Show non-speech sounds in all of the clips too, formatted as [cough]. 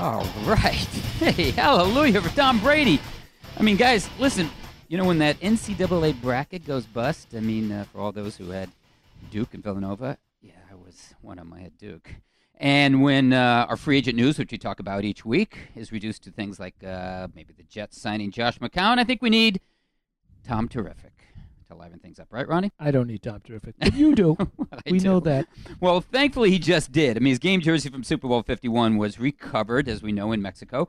All right. [laughs] Hey, hallelujah for Tom Brady. I mean, guys, listen, you know, when that NCAA bracket goes bust, I mean, uh, for all those who had Duke and Villanova, yeah, I was one of them. I had Duke. And when uh, our free agent news, which we talk about each week, is reduced to things like uh, maybe the Jets signing Josh McCown, I think we need Tom Terrific to liven things up, right, Ronnie? I don't need Tom Terrific, but you do. [laughs] We do. know that. Well, thankfully, he just did. I mean, his game jersey from Super Bowl 51 was recovered, as we know, in Mexico,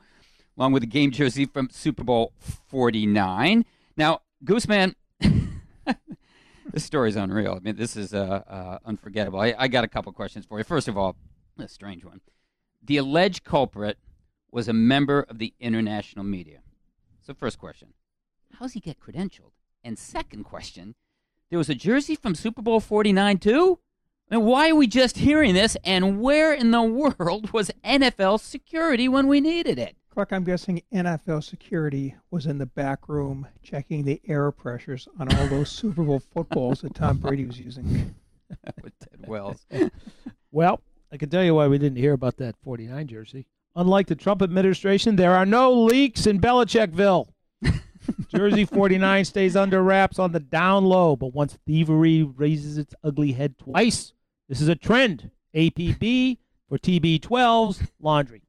along with a game jersey from Super Bowl 49. Now, Gooseman, [laughs] this story's unreal. I mean, this is uh, uh, unforgettable. I, I got a couple questions for you. First of all, a strange one. The alleged culprit was a member of the international media. So, first question How does he get credentialed? And second question there was a jersey from Super Bowl 49 too? And why are we just hearing this? And where in the [laughs] world was NFL security when we needed it? Clark, I'm guessing NFL security was in the back room checking the air pressures on all those [laughs] Super Bowl footballs that Tom Brady was using. With Ted Wells. Well, I can tell you why we didn't hear about that 49 jersey. Unlike the Trump administration, there are no leaks in Belichickville. Jersey 49 stays under wraps on the down low, but once thievery raises its ugly head twice, this is a trend. APB for TB12's laundry.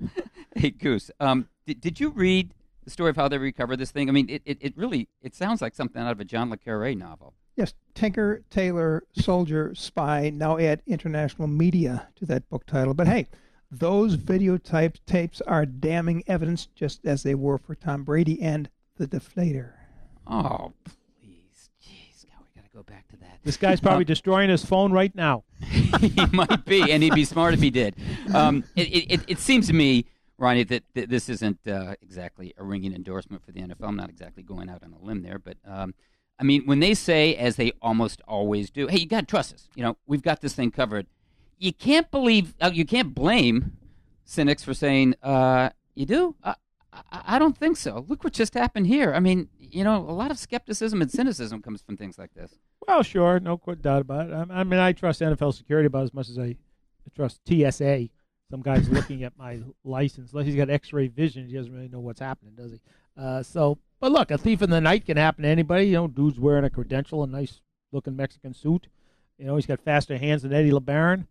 [laughs] hey, Goose, um, did, did you read the story of how they recovered this thing? I mean, it, it, it really it sounds like something out of a John Le Carre novel. Yes, Tinker, Tailor, Soldier, Spy. Now add international media to that book title. But hey, those videotype tapes are damning evidence, just as they were for Tom Brady and the deflator. Oh, please. Jeez, God, we got to go back to that. This guy's probably destroying his phone right now. [laughs] he might be, and he'd be smart if he did. Um, it, it, it, it seems to me, Ronnie, that, that this isn't uh, exactly a ringing endorsement for the NFL. I'm not exactly going out on a limb there, but um, I mean, when they say, as they almost always do, "Hey, you got to trust us," you know, we've got this thing covered. You can't believe, uh, you can't blame cynics for saying, uh, "You do." Uh, I, don't think so. Look what just happened here. I mean, you know, a lot of skepticism and cynicism comes from things like this. Well, sure, no doubt about it. I, I mean, I trust NFL security about as much as I trust TSA. Some guy's looking at my license. Unless he's got X-ray vision, he doesn't really know what's happening, does he? Uh, so, but look, a thief in the night can happen to anybody. You know, dude's wearing a credential, a nice-looking Mexican suit. You know, he's got faster hands than Eddie LeBaron.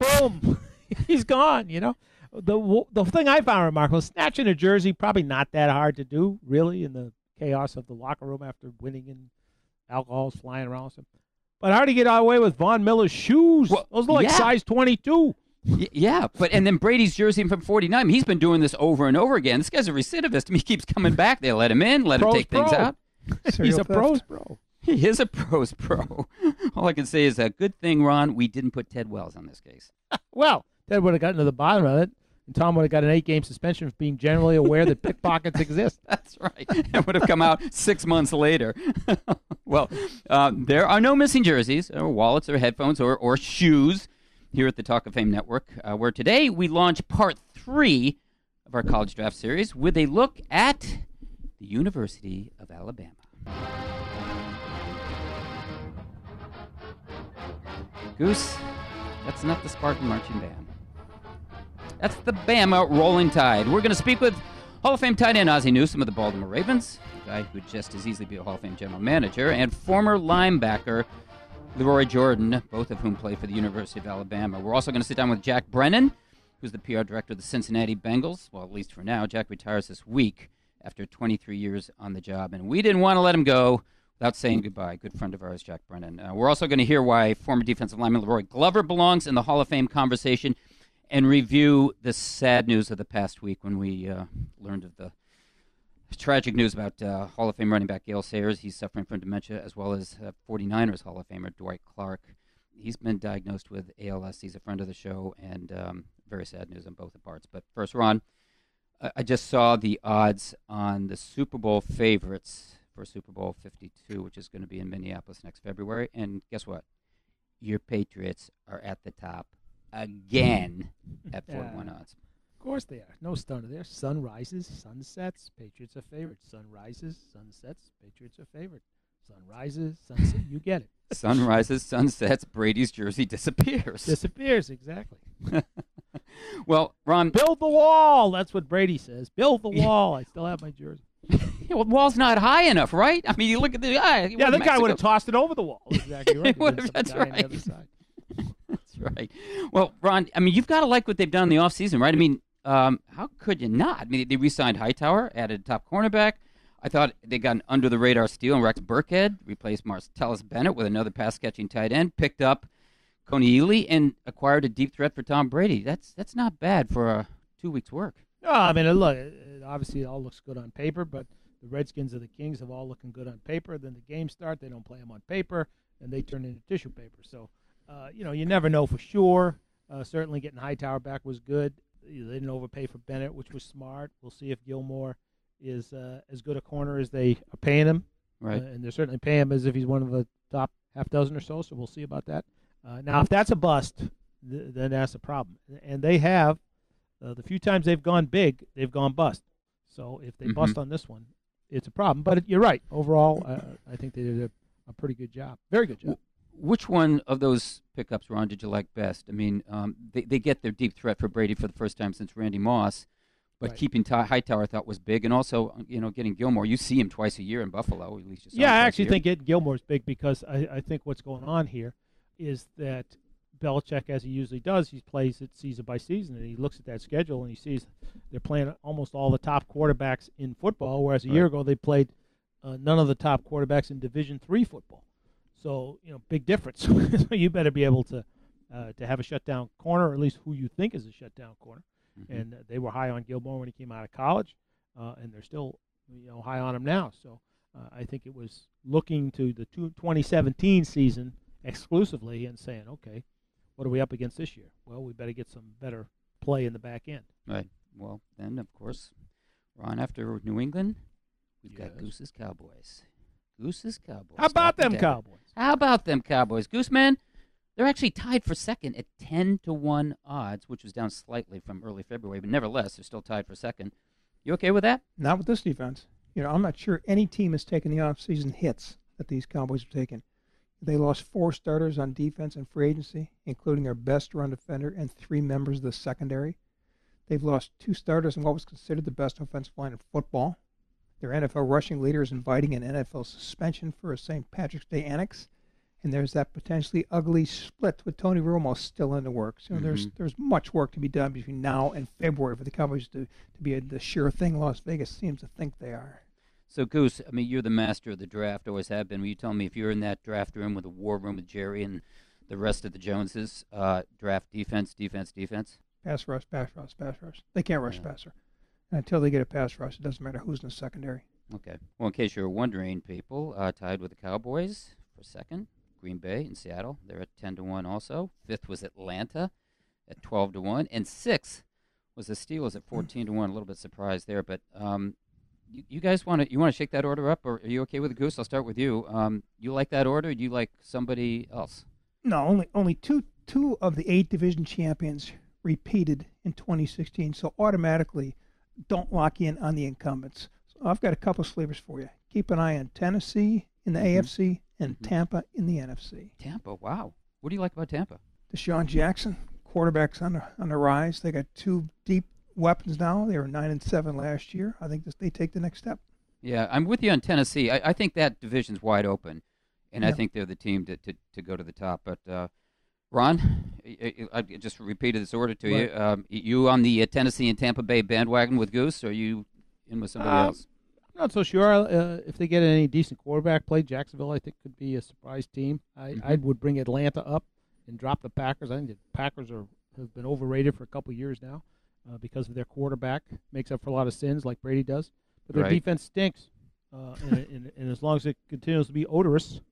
Boom, [laughs] he's gone. You know, the the thing I found remarkable, snatching a jersey, probably not that hard to do, really, in the chaos of the locker room after winning and alcohol's flying around. So. But how do you get away with Von Miller's shoes? Well, Those are like yeah. size 22. Y- yeah, but and then Brady's jersey from '49. He's been doing this over and over again. This guy's a recidivist. I mean, he keeps coming [laughs] back. They let him in, let him Pro's take things out. [laughs] He's a theft. pros [laughs] bro. He is a pros pro. All I can say is a good thing, Ron. We didn't put Ted Wells on this case. Well, Ted would have gotten to the bottom of it, and Tom would have got an eight-game suspension for being generally aware that pickpockets [laughs] exist. That's right. It would have come out six months later. [laughs] well, uh, there are no missing jerseys, or wallets, or headphones, or, or shoes here at the Talk of Fame Network, uh, where today we launch part three of our college draft series with a look at the University of Alabama. Goose, that's not the Spartan Marching Band. That's the Bama Rolling Tide. We're going to speak with Hall of Fame tight end Ozzie Newsome of the Baltimore Ravens, a guy who would just as easily be a Hall of Fame general manager, and former linebacker Lee Roy Jordan, both of whom play for the University of Alabama. We're also going to sit down with Jack Brennan, who's the PR director of the Cincinnati Bengals. Well, at least for now. Jack retires this week after 23 years on the job, and we didn't want to let him go without saying goodbye. Good friend of ours, Jack Brennan. Uh, we're also going to hear why former defensive lineman La'Roi Glover belongs in the Hall of Fame conversation and review the sad news of the past week when we uh, learned of the tragic news about uh, Hall of Fame running back Gale Sayers. He's suffering from dementia, as well as uh, 49ers Hall of Famer Dwight Clark. he's been diagnosed with ALS. He's a friend of the show, and um, very sad news on both the parts. But first, Ron, I, I just saw the odds on the Super Bowl favorites for Super Bowl 52, which is going to be in Minneapolis next February. And guess what? Your Patriots are at the top again [laughs] at 41 Yeah. odds. Of course they are. No stunner there. Sun rises, sun sets. Patriots are favorite. Sun rises, sun sets. Patriots are favorite. Sun rises, sun sets. You get it. [laughs] Sun rises, sun sets, Brady's jersey disappears. Disappears exactly. [laughs] well, Ron, Build the wall. That's what Brady says. Build the wall. I still have my jersey. well, the wall's not high enough, right? I mean, you look at the guy. Yeah, the guy would have tossed it over the wall. Exactly right. Would've- There's some that's guy on the right. other side. [laughs] Right. Well, Ron, I mean, you've got to like what they've done in the offseason, right? I mean, um, how could you not? I mean, they re-signed Hightower, added a top cornerback. I thought they got an under-the-radar steal in Rex Burkhead, replaced Martellus Bennett with another pass-catching tight end, picked up Kony Ealy, and acquired a deep threat for Tom Brady. That's that's not bad for uh, two weeks' work. No, I mean, look, it- obviously it all looks good on paper, but the Redskins or the Kings have all looking good on paper. Then the games start, they don't play them on paper, and they turn into tissue paper. So, uh, you know, you never know for sure. Uh, certainly getting Hightower back was good. They didn't overpay for Bennett, which was smart. We'll see if Gilmore is uh, as good a corner as they are paying him. Right. Uh, and they're certainly paying him as if he's one of the top half dozen or so. So we'll see about that. Uh, now, if that's a bust, th- then that's a problem. And they have uh, the few times they've gone big, they've gone bust. So if they bust Mhm. on this one, it's a problem. But you're right. Overall, uh, I think they did a, a pretty good job. Very good job. Which one of those pickups, Ron, did you like best? I mean, um, they, they get their deep threat for Brady for the first time since Randy Moss, but Right. keeping Ty- Hightower I thought was big, and also you know getting Gilmore. You see him twice a year in Buffalo, at least. You saw him Yeah, I actually think getting Gilmore's big because I, I think what's going on here is that Belichick, as he usually does, he plays it season by season, and he looks at that schedule and he sees they're playing almost all the top quarterbacks in football, whereas a year ago they played uh, none of the top quarterbacks in Division Three football. So you know, big difference. [laughs] so you better be able to uh, to have a shutdown corner, or at least who you think is a shutdown corner. Mhm. And uh, they were high on Gilmore when he came out of college, uh, and they're still you know high on him now. So uh, I think it was looking to the two, 2017 season exclusively and saying, okay, what are we up against this year? Well, we better get some better play in the back end. Right. Well, then of course, Ron. After New England, we've got Goose's Cowboys. Goose's Cowboys. How about them. Cowboys? How about them Cowboys? Gooseman, they're actually tied for second at 10 to 1 odds, which was down slightly from early February, but nevertheless, they're still tied for second. You okay with that? Not with this defense. You know, I'm not sure any team has taken the offseason hits that these Cowboys have taken. They lost four starters on defense and free agency, including their best run defender and three members of the secondary. They've lost two starters in what was considered the best offensive line in football. Their NFL rushing leader is inviting an NFL suspension for a St. Patrick's Day annex. And there's that potentially ugly split with Tony Romo still in the works. You know, there's Mhm. there's much work to be done between now and February for the Cowboys to, to be a, the sure thing Las Vegas seems to think they are. So, Goose, I mean, you're the master of the draft, always have been. Will you tell me if you're in that draft room with the war room with Jerry and the rest of the Joneses, uh, draft defense, defense, defense? Pass rush, pass rush, pass rush. They can't rush Yeah. passer. Until they get a pass rush, it doesn't matter who's in the secondary. Okay. Well, in case you're wondering, people, uh, tied with the Cowboys for second, Green Bay and Seattle. They're at 10 to 1 also. Fifth was Atlanta at 12 to 1. And sixth was the Steelers at 14 to 1. A little bit surprised there. But um, you, you guys want to you want to shake that order up, or are you okay with the Goose? I'll start with you. Um, you like that order? Or do you like somebody else? No, only only two two of the eight division champions repeated in 2016. So automatically, don't lock in on the incumbents. So I've got a couple sleepers for you. Keep an eye on Tennessee in the Mhm. AFC and Mhm. Tampa in the NFC. Tampa. Wow. What do you like about Tampa? DeSean Jackson, quarterbacks on the on the rise. They got two deep weapons now. They were nine and seven last year. I think this, they take the next step. Yeah, I'm with you on Tennessee. I, I think that division's wide open, and I think they're the team to, to, to go to the top. But uh, Ron, I, just repeated this order to you. Um, you on the uh, Tennessee and Tampa Bay bandwagon with Goose, or are you in with somebody Um, else? I'm not so sure uh, if they get any decent quarterback play. Jacksonville, I think, could be a surprise team. I, Mhm. I would bring Atlanta up and drop the Packers. I think the Packers are have been overrated for a couple years now uh, because of their quarterback. Makes up for a lot of sins like Brady does, but their Right. defense stinks. Uh, and, and, and as long as it continues to be odorous,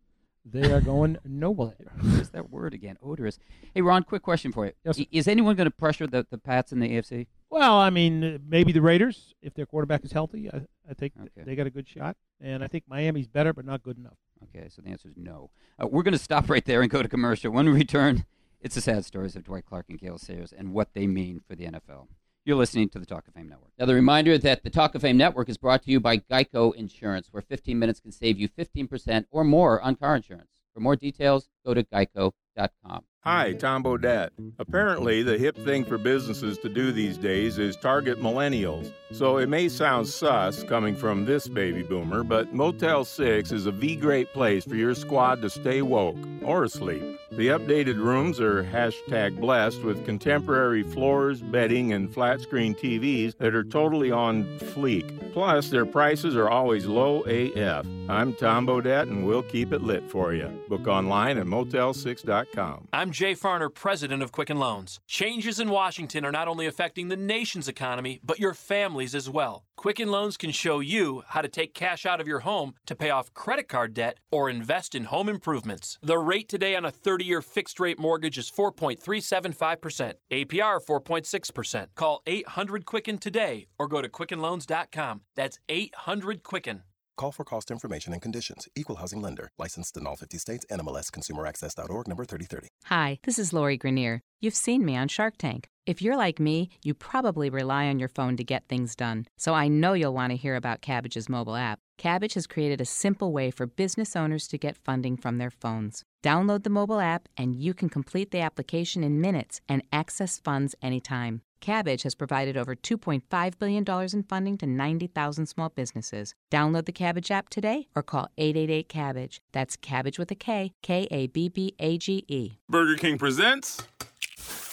They are going nowhere. [laughs] There's that word again, odorous. Hey, Ron, quick question for you. Yes, sir. Is anyone going to pressure the, the Pats in the AFC? Well, I mean, uh, maybe the Raiders, if their quarterback is healthy, I, I think th- Okay. they got a good shot. And I think Miami's better, but not good enough. Okay, so the answer is no. Uh, we're going to stop right there and go to commercial. When we return, it's the sad stories of Dwight Clark and Gale Sayers and what they mean for the NFL. You're listening to the Talk of Fame Network. Another reminder that the Talk of Fame Network is brought to you by Geico Insurance, where 15 minutes can save you 15% or more on car insurance. For more details, go to geico.com. Hi, mm-hmm. Tom Bodett. Apparently, the hip thing for businesses to do these days is target millennials. So it may sound sus coming from this baby boomer, but Motel 6 is a V great place for your squad to stay woke or asleep. The updated rooms are hashtag blessed with contemporary floors, bedding, and flat screen TVs that are totally on fleek. Plus, their prices are always low AF. I'm Tom Bodett, and we'll keep it lit for you. Book online at motel6.com. I'm Jay Farner, president of Quicken Loans. Changes in Washington are not only affecting the nation's economy, but your families as well. Quicken Loans can show you how to take cash out of your home to pay off credit card debt or invest in home improvements. The rate today on a 30 year fixed rate mortgage is 4.375%, APR 4.6%. Call 800 Quicken today or go to QuickenLoans.com. That's 800 Quicken. Call for cost information and conditions. Equal housing lender. Licensed in all 50 states. NMLS ConsumerAccess.org number 3030. Hi, this is Lori Greiner. You've seen me on Shark Tank. If you're like me, you probably rely on your phone to get things done. So I know you'll want to hear about Kabbage's mobile app. Kabbage has created a simple way for business owners to get funding from their phones. Download the mobile app and you can complete the application in minutes and access funds anytime. Kabbage has provided over $2.5 billion in funding to 90,000 small businesses. Download the Kabbage app today or call 888 Kabbage. That's Kabbage with a K, K A B B A G E. Burger King presents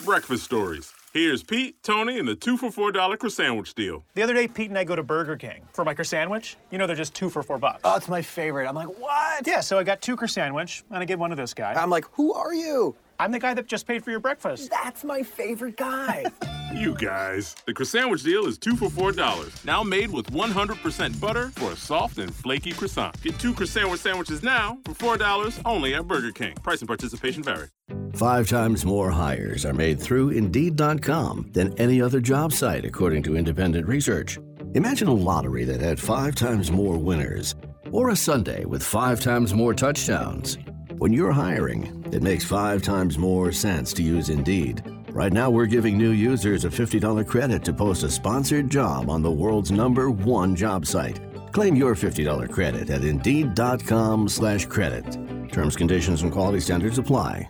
Breakfast Stories. Here's Pete, Tony, and the two for four dollar croissant sandwich deal. The other day, Pete and I go to Burger King for my croissant. Sandwich. You know, they're just two for four bucks. Oh, it's my favorite. I'm like, what? Yeah, so I got two croissant, sandwich and I get one of this guy. I'm like, who are you? I'm the guy that just paid for your breakfast. That's my favorite guy. [laughs] You guys. The croissant deal is two for four dollars. Now made with 100% butter for a soft and flaky croissant. Get two croissant sandwiches now for four dollars only at Burger King. Price and participation vary. Five times more hires are made through Indeed.com than any other job site, according to independent research. Imagine a lottery that had five times more winners, or a Sunday with five times more touchdowns. When you're hiring, it makes five times more sense to use Indeed. Right now, we're giving new users a $50 credit to post a sponsored job on the world's number one job site. Claim your $50 credit at Indeed.com slash credit. Terms, conditions, and quality standards apply.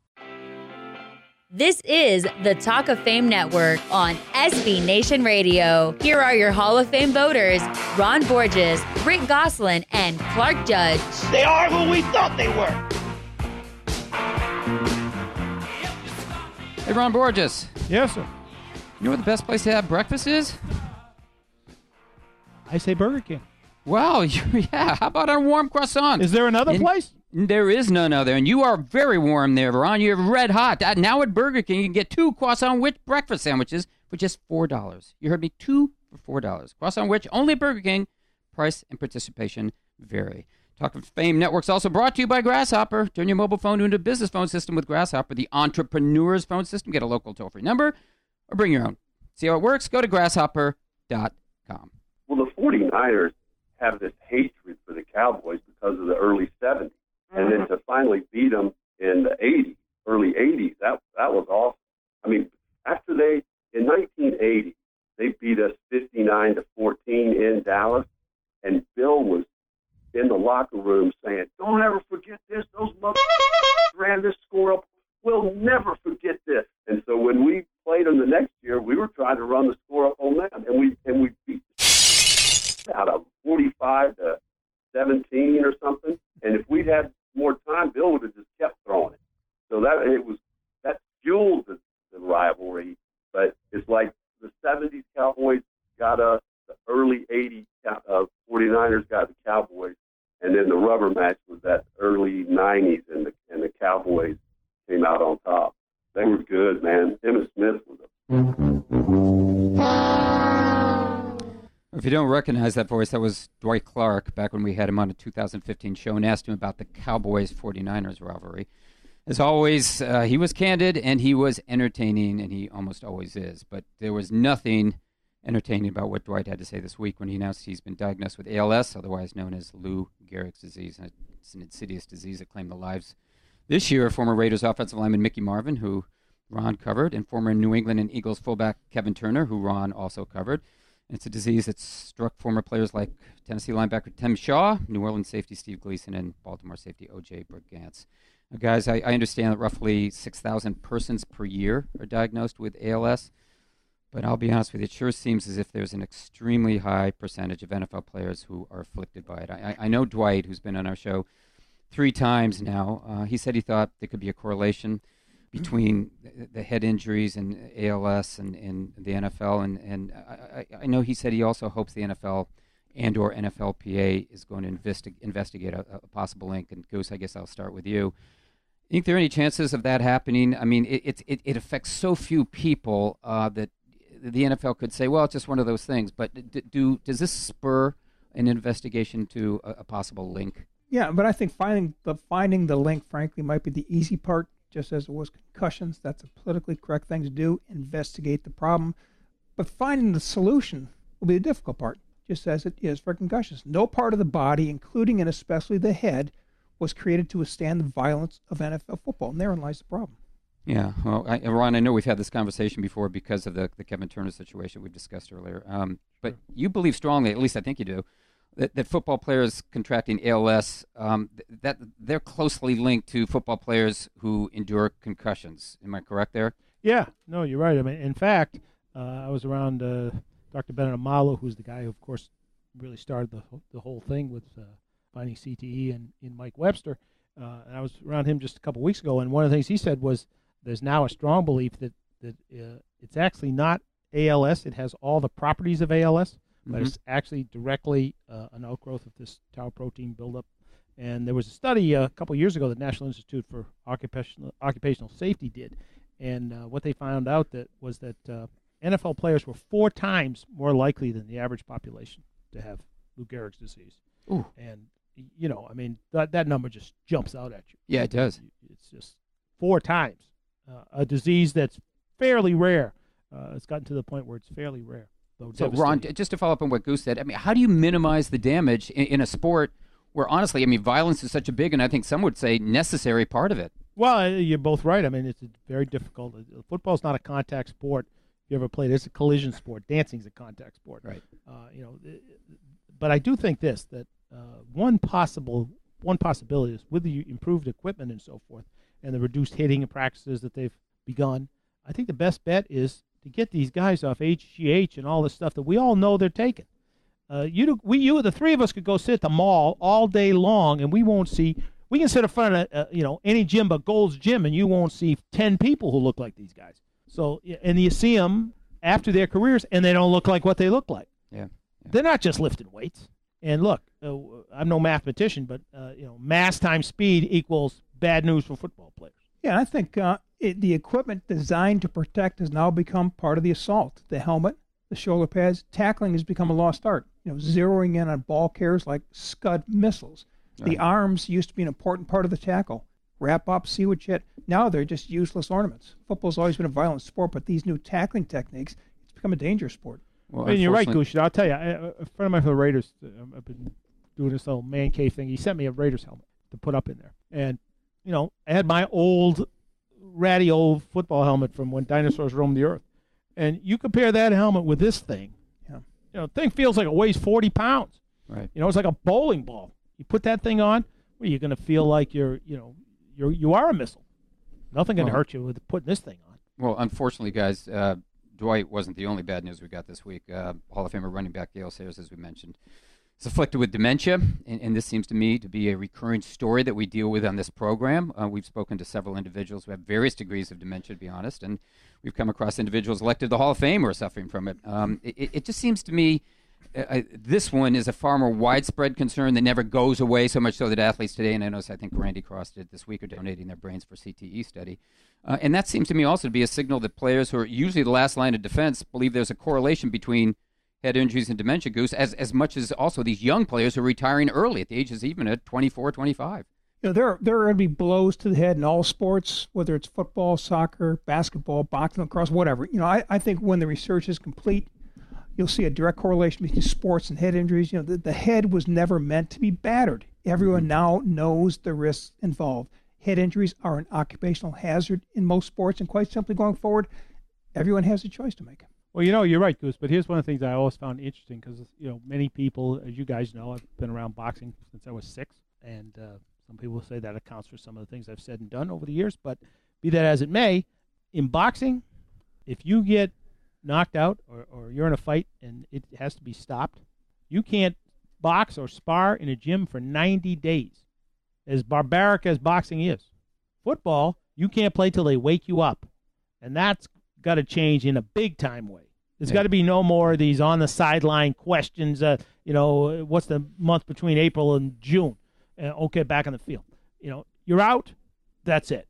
This is the Talk of Fame Network on SB Nation Radio. Here are your Hall of Fame voters Ron Borges, Rick Gosselin, and Clark Judge. They are who we thought they were. Hey, Ron Borges. Yes, sir. You know where the best place to have breakfast is? I say Burger King. Wow, [laughs] yeah. How about our warm croissant? Is there another In- place? There is none other, and you are very warm there, Ron. You're red hot. Now at Burger King, you can get two Croissan'wich breakfast sandwiches for just four dollars. You heard me, two for four dollars. Croissan'wich only at Burger King. Price and participation vary. Talk of Fame Network's also brought to you by Grasshopper. Turn your mobile phone into a business phone system with Grasshopper, the entrepreneur's phone system. Get a local toll-free number or bring your own. See how it works? Go to grasshopper.com. Well, the 49ers have this hatred for the Cowboys because of the early 70s. And then to finally beat them in the 80s, early 80s, that, that was awesome. I mean, after they, in 1980, they beat us 59 to 14 in Dallas, and Bill was in the locker room saying, Don't ever forget this. Those mother [laughs] ran this score up. We'll never forget this. And so when we played them the next year, we were trying to run the score up on them, and we and we beat out of 45 to 17 or something. And if we'd had more time, Bill would have just kept throwing it So that it was that fueled the, the rivalry. But it's like the '70s Cowboys got us, the early '80s uh, 49ers got the Cowboys, and then the rubber match was that early '90s, and the and the Cowboys came out on top. They were good, man. Emmitt Smith was If you don't recognize that voice, that was Dwight Clark back when we had him on a 2015 show and asked him about the Cowboys 49ers rivalry. As always, uh, he was candid and he was entertaining, and he almost always is. But there was nothing entertaining about what Dwight had to say this week when he announced he's been diagnosed with ALS, otherwise known as Lou Gehrig's disease. And it's an insidious disease that claimed the lives this year of former Raiders offensive lineman Mickey Marvin, who Ron covered, and former New England and Eagles fullback Kevin Turner, who Ron also covered. It's a disease that struck former players like Tennessee linebacker Tim Shaw, New Orleans safety Steve Gleason, and Baltimore safety O.J. Brigance. Now, guys, I, I understand that roughly 6,000 persons per year are diagnosed with ALS, but I'll be honest with you, it sure seems as if there's an extremely high percentage of NFL players who are afflicted by it. I, I know Dwight, who's been on our show three times now, uh, he said he thought there could be a correlation between the head injuries and ALS and, and the NFL. And, and I, I know he said he also hopes the NFL and or NFLPA is going to investi- investigate a, a, possible link. And Goose, I guess I'll start with you. Think there are any chances of that happening? I mean, it, it, it affects so few people uh, that the NFL could say, well, it's just one of those things. But do does this spur an investigation to a, a possible link? Yeah, but I think finding the finding the link, frankly, might be the easy part just as it was concussions. That's a politically correct thing to do. Investigate the problem. But finding the solution will be the difficult part, just as it is for concussions. No part of the body, including and especially the head, was created to withstand the violence of NFL football. And therein lies the problem. Yeah, well, I, Ron, I know we've had this conversation before because of the, the Kevin Turner situation we discussed earlier. Um, but you believe strongly, at least I think you do, that, that football players contracting ALS um, that they're closely linked to football players who endure concussions. Am I correct there? Yeah, no, you're right. I mean, in fact, uh, I was around uh, Dr. Bennet Omalu, who's the guy who, of course, really started the the whole thing with uh, finding CTE and in Mike Webster. Uh, and I was around him just a couple weeks ago, and one of the things he said was there's now a strong belief that that uh, it's actually not ALS. It has all the properties of ALS but mm-hmm. it's actually directly uh, an outgrowth of this tau protein buildup. And there was a study uh, a couple years ago that National Institute for Occupational Occupational Safety did, and uh, what they found out that was that uh, NFL players were four times more likely than the average population to have Lou Gehrig's disease. Ooh. And you know, I mean, that that number just jumps out at you. Yeah, it does. It's just four times uh, a disease that's fairly rare. Uh, it's gotten to the point where it's fairly rare. So, Ron, just to follow up on what Goose said, I mean, how do you minimize the damage in, in, a sport where, honestly, I mean, violence is such a big and I think some would say necessary part of it? Well, uh, you're both right. I mean, it's very difficult. Uh, Football's not a contact sport. If you ever played, it's a collision sport. Dancing's a contact sport. Right. Uh, you know, but I do think this that uh, one possible one possibility is with the improved equipment and so forth, and the reduced hitting practices that they've begun. I think the best bet is to get these guys off HGH and all this stuff that we all know they're taking. Uh, you, we, you, the three of us could go sit at the mall all day long, and we won't see. We can sit in front of uh, you know any gym but Gold's Gym, and you won't see ten people who look like these guys. So, and you see them after their careers, and they don't look like what they look like. Yeah, yeah. they're not just lifting weights. And look, uh, I'm no mathematician, but uh, you know, mass times speed equals bad news for football players. Yeah, I think uh, it, the equipment designed to protect has now become part of the assault. The helmet, the shoulder pads, tackling has become a lost art. You know, zeroing in on ball carriers like Scud missiles. Right. The arms used to be an important part of the tackle. Wrap up, see what you hit. Now they're just useless ornaments. Football's always been a violent sport, but these new tackling techniques, it's become a dangerous sport. Well, and you're right, Gush. I'll tell you, a friend of mine from the Raiders, uh, I've been doing this little man cave thing. He sent me a Raiders helmet to put up in there, and you know, I had my old ratty old football helmet from when dinosaurs roamed the earth. And you compare that helmet with this thing. Yeah. You know, the thing feels like it weighs 40 pounds. Right. You know, it's like a bowling ball. You put that thing on, well, you're going to feel like you're, you know, you're you are a missile. Nothing can well, hurt you with putting this thing on. Well, unfortunately, guys, uh, Dwight wasn't the only bad news we got this week. Uh, Hall of Famer running back Gale Sayers, as we mentioned, is afflicted with dementia, and, and, this seems to me to be a recurring story that we deal with on this program. Uh, we've spoken to several individuals who have various degrees of dementia, to be honest, and we've come across individuals elected to the Hall of Fame who are suffering from it. Um, it, it, just seems to me uh, this one is a far more widespread concern that never goes away, so much so that athletes today, and I notice I think Randy Cross did this week, are donating their brains for CTE study. Uh, and that seems to me also to be a signal that players who are usually the last line of defense believe there's a correlation between head injuries and dementia, Goose, as, as much as also these young players who are retiring early at the ages even at 24, 25. You know, there, there are going to be blows to the head in all sports, whether it's football, soccer, basketball, boxing, lacrosse, whatever. You know, I, I think when the research is complete, you'll see a direct correlation between sports and head injuries. You know, the, the head was never meant to be battered. Everyone mm-hmm. now knows the risks involved. Head injuries are an occupational hazard in most sports, and quite simply, going forward, everyone has a choice to make. Well, you know, you're right, Goose. But here's one of the things I always found interesting because you know many people, as you guys know, I've been around boxing since I was six, and uh, some people say that accounts for some of the things I've said and done over the years. But be that as it may, in boxing, if you get knocked out or, or you're in a fight and it has to be stopped, you can't box or spar in a gym for 90 days. As barbaric as boxing is, football you can't play till they wake you up, and that's got to change in a big time way. There's yeah. got to be no more of these on the sideline questions. Uh, you know, what's the month between April and June? Uh, okay, back on the field. You know, you're out. That's it.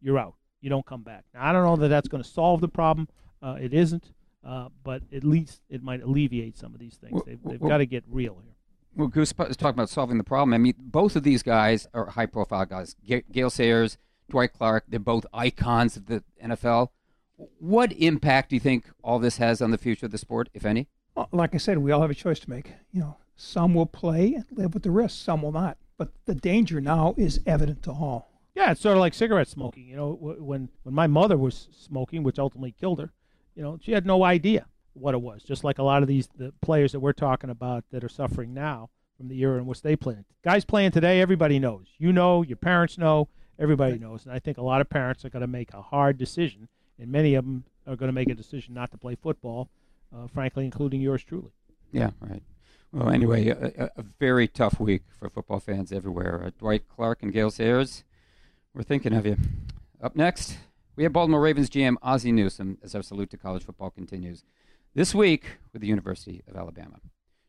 You're out. You don't come back. Now, I don't know that that's going to solve the problem. Uh, it isn't, uh, but at least it might alleviate some of these things. Well, they've, they've well, got to get real here. Well, Goose is talking about solving the problem. I mean, both of these guys are high-profile guys. G- Gale Sayers, Dwight Clark. They're both icons of the NFL. What impact do you think all this has on the future of the sport, if any? Well, like I said, we all have a choice to make. You know, some will play and live with the risks, some will not. But the danger now is evident to all. Yeah, it's sort of like cigarette smoking. You know, when when my mother was smoking, which ultimately killed her, you know, she had no idea what it was. Just like a lot of these the players that we're talking about that are suffering now from the era in which they played. Guys playing today, everybody knows. You know, your parents know, everybody knows, and I think a lot of parents are going to make a hard decision and many of them are going to make a decision not to play football, uh, frankly, including yours truly. Yeah, right. Well, anyway, a, a very tough week for football fans everywhere. Uh, Dwight Clark and Gale Sayers, we're thinking of you. Up next, we have Baltimore Ravens GM Ozzie Newsome as our salute to college football continues. This week with the University of Alabama.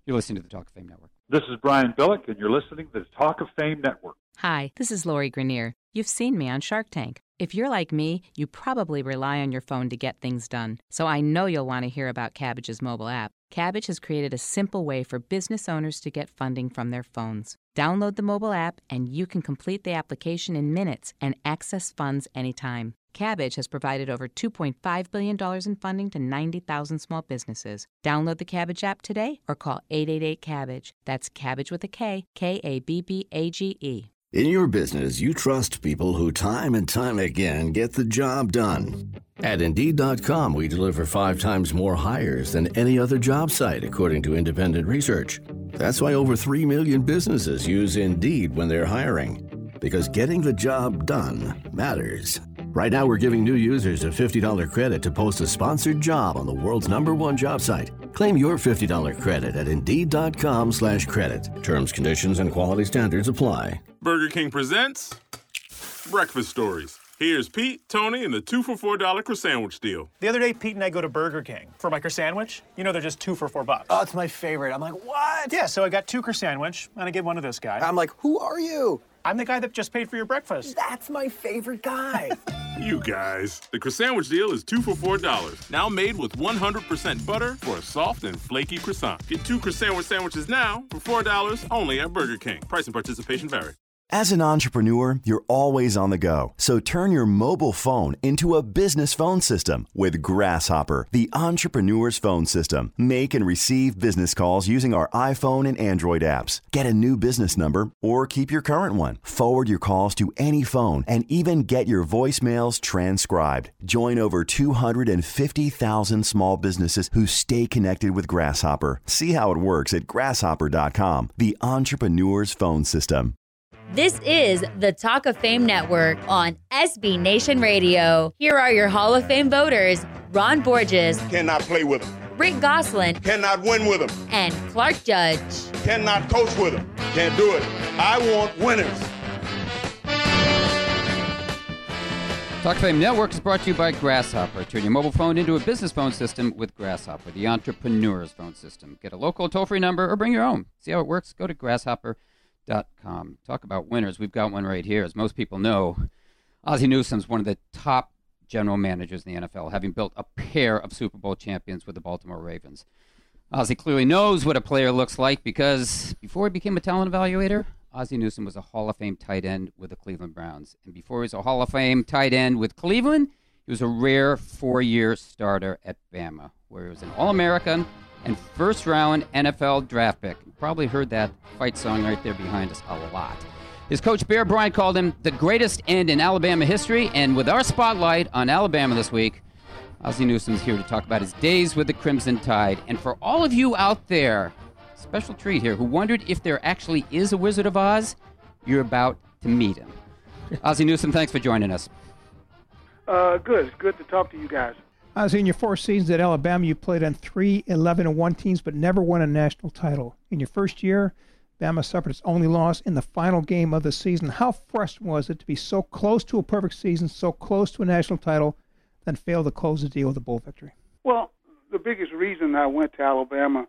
You're listening to the Talk of Fame Network. This is Brian Billick, and you're listening to the Talk of Fame Network. Hi, this is Lori Greiner. You've seen me on Shark Tank. If you're like me, you probably rely on your phone to get things done. So I know you'll want to hear about Kabbage's mobile app. Kabbage has created a simple way for business owners to get funding from their phones. Download the mobile app and you can complete the application in minutes and access funds anytime. Kabbage has provided over $2.5 billion in funding to 90,000 small businesses. Download the Kabbage app today or call 888 Kabbage. That's Kabbage with a K, K A B B A G E. In your business, you trust people who time and time again get the job done. At Indeed.com, we deliver five times more hires than any other job site, according to independent research. That's why over 3 million businesses use Indeed when they're hiring, because getting the job done matters. Right now, we're giving new users a $50 credit to post a sponsored job on the world's number one job site. Claim your $50 credit at Indeed.com slash credit. Terms, conditions, and quality standards apply. Burger King presents Breakfast Stories. Here's Pete, Tony, and the two for four dollar croissant sandwich deal. The other day, Pete and I go to Burger King for my croissant. Sandwich. You know they're just two for four bucks. Oh, it's my favorite. I'm like, what? Yeah, so I got two croissant, and I get one to this guy. I'm like, who are you? I'm the guy that just paid for your breakfast. That's my favorite guy. [laughs] you guys. The croissant deal is two for four dollars. Now made with 100% butter for a soft and flaky croissant. Get two croissant sandwiches now for four dollars only at Burger King. Price and participation vary. As an entrepreneur, you're always on the go. So turn your mobile phone into a business phone system with Grasshopper, the entrepreneur's phone system. Make and receive business calls using our iPhone and Android apps. Get a new business number or keep your current one. Forward your calls to any phone and even get your voicemails transcribed. Join over 250,000 small businesses who stay connected with Grasshopper. See how it works at grasshopper.com, the entrepreneur's phone system. This is the Talk of Fame Network on SB Nation Radio. Here are your Hall of Fame voters Ron Borges. Cannot play with him. Rick Gosselin. Cannot win with him. And Clark Judge. cannot coach with them. Can't do it. I want winners. Talk of Fame Network is brought to you by Grasshopper. Turn your mobile phone into a business phone system with Grasshopper, the entrepreneur's phone system. Get a local toll free number or bring your own. See how it works? Go to grasshopper.com. Talk about winners. We've got one right here. As most people know, Ozzie Newsome's one of the top general managers in the NFL, having built a pair of Super Bowl champions with the Baltimore Ravens. Ozzie clearly knows what a player looks like because before he became a talent evaluator, Ozzie Newsome was a Hall of Fame tight end with the Cleveland Browns. And before he was a Hall of Fame tight end with Cleveland, he was a rare four year starter at Bama, where he was an All American and first round NFL draft pick. Probably heard that fight song right there behind us a lot. His coach Bear Bryant called him the greatest end in Alabama history. And with our spotlight on Alabama this week, Ozzie Newsome's here to talk about his days with the Crimson Tide. And for all of you out there special treat here, who wondered if there actually is a Wizard of Oz, you're about to meet him. [laughs] Ozzie Newsome, thanks for joining us. Uh, good. It's good to talk to you guys. Ozzie, in your four seasons at Alabama, you played on three 11 and 1 teams, but never won a national title. In your first year, Bama suffered its only loss in the final game of the season. How frustrating was it to be so close to a perfect season, so close to a national title, then fail to close the deal with a bowl victory? Well, the biggest reason I went to Alabama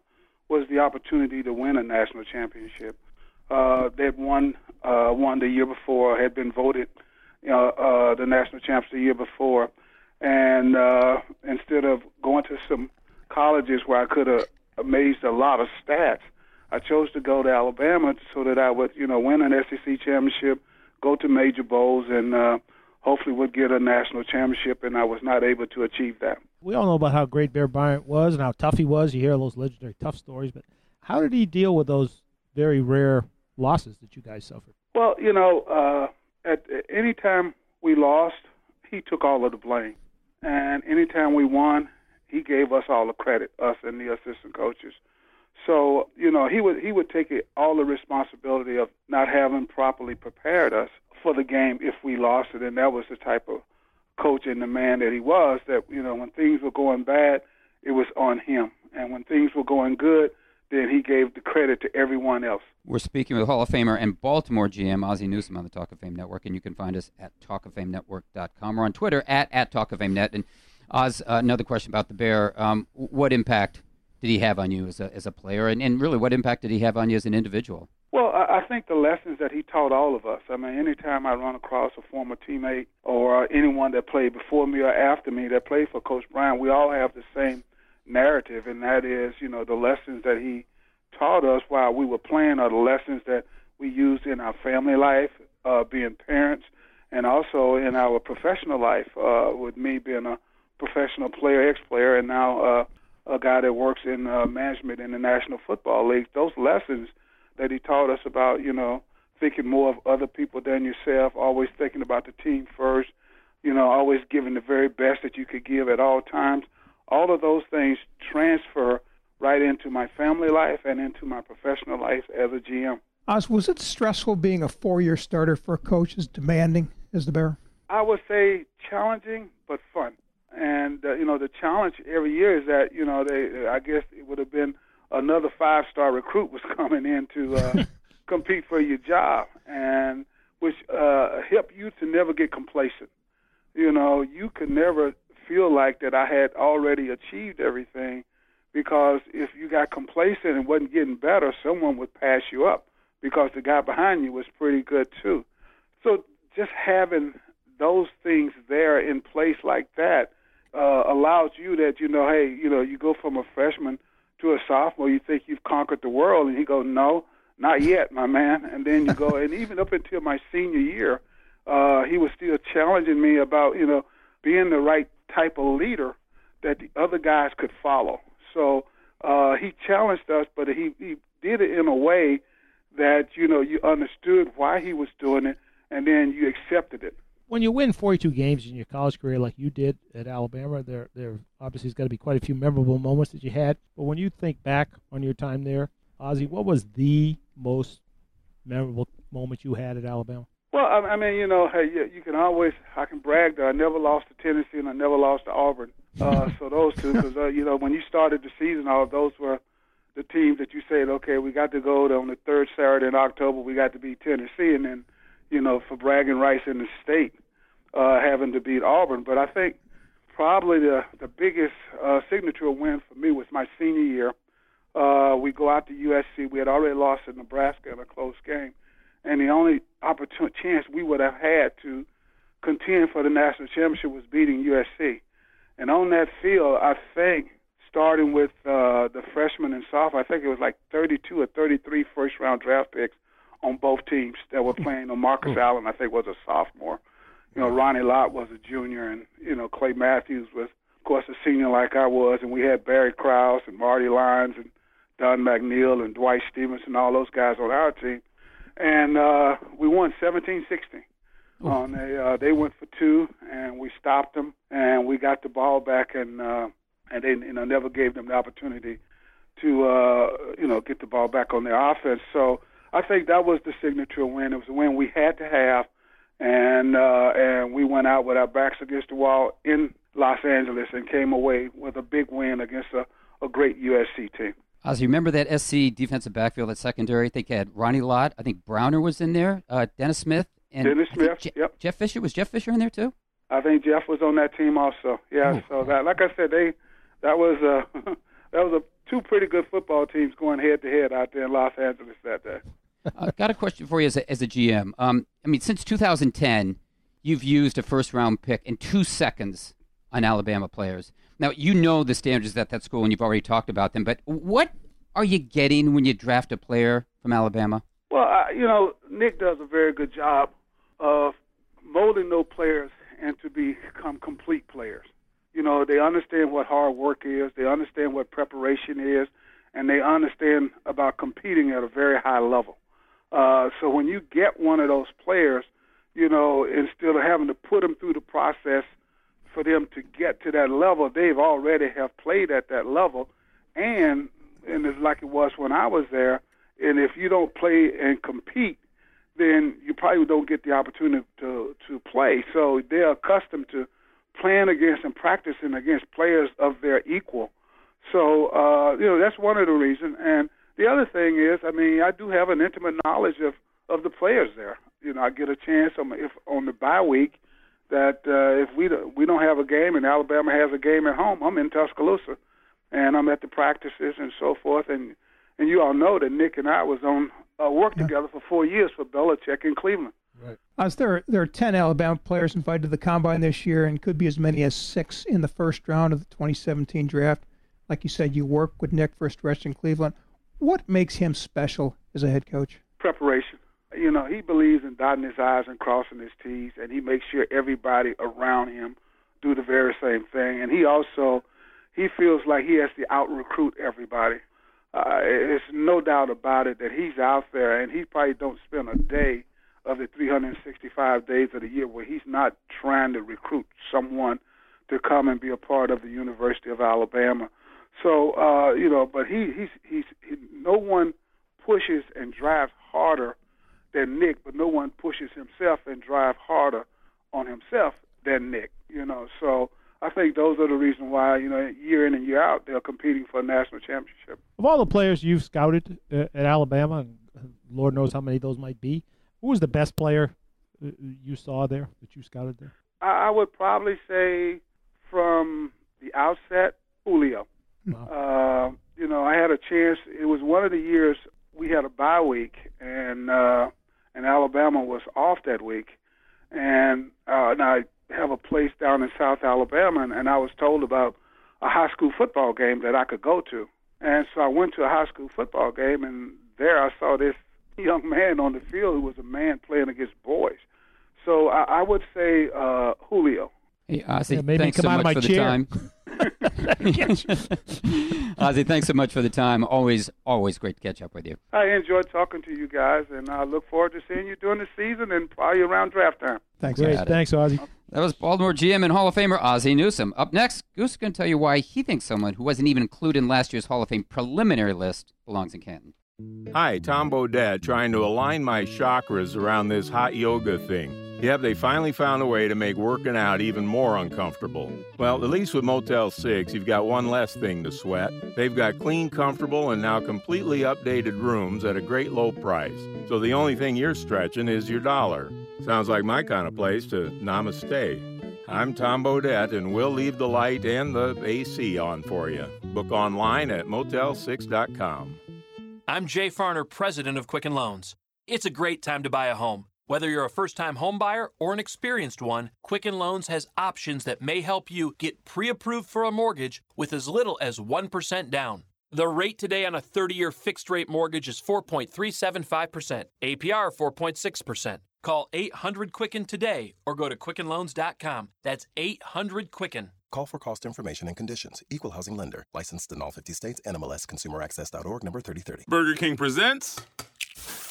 was the opportunity to win a national championship. Uh, they'd won uh, won the year before, had been voted know, uh, the national champs the year before, and uh, instead of going to some colleges where I could have amazed a lot of stats, I chose to go to Alabama so that I would you know win an SEC championship, go to major bowls, and uh, hopefully would get a national championship. And I was not able to achieve that we all know about how great Bear Bryant was and how tough he was. You hear those legendary tough stories, but how did he deal with those very rare losses that you guys suffered? Well, you know, uh, at, at any time we lost, he took all of the blame, and anytime we won, he gave us all the credit, us and the assistant coaches. So you know, he would he would take it, all the responsibility of not having properly prepared us for the game if we lost it, and that was the type of coach and the man that he was, that you know when things were going bad, it was on him, and when things were going good, then he gave the credit to everyone else. We're speaking with Hall of Famer and Baltimore GM Ozzie Newsome on the Talk of Fame Network, and you can find us at talkoffamenetwork.com or on Twitter at at Talk of Fame Net. And Oz, uh, another question about the Bear: um, What impact did he have on you as a as a player, and, and really, what impact did he have on you as an individual? Well, I think the lessons that he taught all of us. I mean, anytime I run across a former teammate or anyone that played before me or after me that played for Coach Bryant, we all have the same narrative, and that is, you know, the lessons that he taught us while we were playing are the lessons that we used in our family life, uh, being parents, and also in our professional life. Uh, with me being a professional player, ex-player, and now uh, a guy that works in uh, management in the National Football League, those lessons that he taught us about, you know, thinking more of other people than yourself, always thinking about the team first, you know, always giving the very best that you could give at all times. All of those things transfer right into my family life and into my professional life as a GM. Oz, was it stressful being a four-year starter for a coach as demanding as the Bear? I would say challenging but fun. And uh, you know, the challenge every year is that you know they. I guess it would have been another five star recruit was [laughs] coming in to uh, [laughs] compete for your job, and which uh, helped you to never get complacent. You know, you could never feel like that I had already achieved everything because if you got complacent and wasn't getting better, someone would pass you up because the guy behind you was pretty good too. So just having those things there in place like that uh, allows you that you know, hey, you know, you go from a freshman to a sophomore, you think you've conquered the world, and he goes, no, not yet, my man. And then you go, [laughs] and even up until my senior year, uh, he was still challenging me about, you know, being the right type of leader that the other guys could follow. So uh, he challenged us, but he, he did it in a way that, you know, you understood why he was doing it, and then you accepted it when you win 42 games in your college career like you did at Alabama, there there obviously has got to be quite a few memorable moments that you had. But when you think back on your time there, Ozzie, what was the most memorable moment you had at Alabama? Well, I mean, you know, hey, you, you can always I can brag that I never lost to Tennessee and I never lost to Auburn. Uh, [laughs] so those two, because uh, you know, when you started the season, all those were the teams that you said, okay, we got to go to, on the third Saturday in October, we got to beat Tennessee, and then, you know, for bragging rights in the state, uh, having to beat Auburn. But I think probably the the biggest uh, signature win for me was my senior year. Uh, we go out to USC. We had already lost to Nebraska in a close game, and the only opportunity chance we would have had to contend for the national championship was beating USC. And on that field, I think starting with uh, the freshmen and sophomore, I think it was like 32 or 33 first round draft picks on both teams that were playing. You know, Marcus Allen, I think, was a sophomore. You know, Ronnie Lott was a junior, and you know, Clay Matthews was, of course, a senior like I was, and we had Barry Krauss and Marty Lyons and Don McNeal and Dwight Stephenson, all those guys on our team, and uh, we won 17-16. On a, uh, they went for two, and we stopped them, and we got the ball back, and uh, and they you know never gave them the opportunity to uh, you know get the ball back on their offense. So I think that was the signature win. It was a win we had to have, and uh, and we went out with our backs against the wall in Los Angeles and came away with a big win against a, a great USC team. As you remember that SC defensive backfield at secondary, I think had Ronnie Lott, I think Browner was in there, uh, Dennis Smith, and Dennis Smith, Je- yep. Jeff Fisher was Jeff Fisher in there too. I think Jeff was on that team also. Yeah, so that like I said, they that was uh [laughs] that was a two pretty good football teams going head to head out there in Los Angeles that day. I've got a question for you as a, as a GM. Um, I mean, since 2010, you've used a first round pick in two seconds on Alabama players. Now, you know the standards at that school, and you've already talked about them, but what are you getting when you draft a player from Alabama? Well, I, you know, Nick does a very good job of molding those players and to become complete players. You know, they understand what hard work is, they understand what preparation is, and they understand about competing at a very high level. Uh, so when you get one of those players, you know, instead of having to put them through the process for them to get to that level, they've already have played at that level, and and it's like it was when I was there. And if you don't play and compete, then you probably don't get the opportunity to to play. So they're accustomed to playing against and practicing against players of their equal. So uh, you know that's one of the reasons. And the other thing is, I mean, I do have an intimate knowledge of of the players there. You know, I get a chance on if on the bye week that uh, if we don't, we don't have a game and Alabama has a game at home, I'm in Tuscaloosa, and I'm at the practices and so forth. And and you all know that Nick and I was on uh, work together for four years for Belichick in Cleveland. Right. As there, there are 10 Alabama players invited to the combine this year, and could be as many as six in the first round of the 2017 draft. Like you said, you work with Nick for a stretch in Cleveland. What makes him special as a head coach? Preparation. You know, he believes in dotting his I's and crossing his T's, and he makes sure everybody around him do the very same thing. And he also, he feels like he has to out recruit everybody. Uh, it's no doubt about it that he's out there, and he probably don't spend a day of the 365 days of the year where he's not trying to recruit someone to come and be a part of the University of Alabama. So uh, you know, but he he's he's he, no one pushes and drives harder than Nick, but no one pushes himself and drive harder on himself than Nick. You know, so I think those are the reasons why you know year in and year out they're competing for a national championship. Of all the players you've scouted uh, at Alabama, and Lord knows how many those might be, who was the best player uh, you saw there that you scouted there? I, I would probably say from the outset, Julio. Uh, you know, I had a chance. It was one of the years we had a bye week, and uh, and Alabama was off that week, and uh, and I have a place down in South Alabama, and, and I was told about a high school football game that I could go to, and so I went to a high school football game, and there I saw this [laughs] young man on the field who was a man playing against boys. So I, I would say uh, Julio. Hey, Ozzie, Yeah, maybe thanks come so out much for chair. the time. [laughs] Ozzie, thanks so much for the time. Always, always great to catch up with you. I enjoyed talking to you guys, and I look forward to seeing you during the season and probably around draft time. Thanks, Great, thanks, Ozzie. That was Baltimore GM and Hall of Famer Ozzie Newsome. Up next, Goose is going to tell you why he thinks someone who wasn't even included in last year's Hall of Fame preliminary list belongs in Canton. Hi, Tom Bodett trying to align my chakras around this hot yoga thing. Yep, they finally found a way to make working out even more uncomfortable. Well, at least with Motel 6, you've got one less thing to sweat. They've got clean, comfortable, and now completely updated rooms at a great low price. So the only thing you're stretching is your dollar. Sounds like my kind of place to namaste. I'm Tom Bodett, and we'll leave the light and the AC on for you. Book online at motel6.com. I'm Jay Farner, president of Quicken Loans. It's a great time to buy a home. Whether you're a first time homebuyer or an experienced one, Quicken Loans has options that may help you get pre approved for a mortgage with as little as 1% down. The rate today on a 30 year fixed rate mortgage is 4.375%, APR 4.6%. Call 800 Quicken today or go to QuickenLoans.com. That's 800 Quicken. Call for cost information and conditions. Equal housing lender. Licensed in all 50 states. NMLS ConsumerAccess.org number 3030. Burger King presents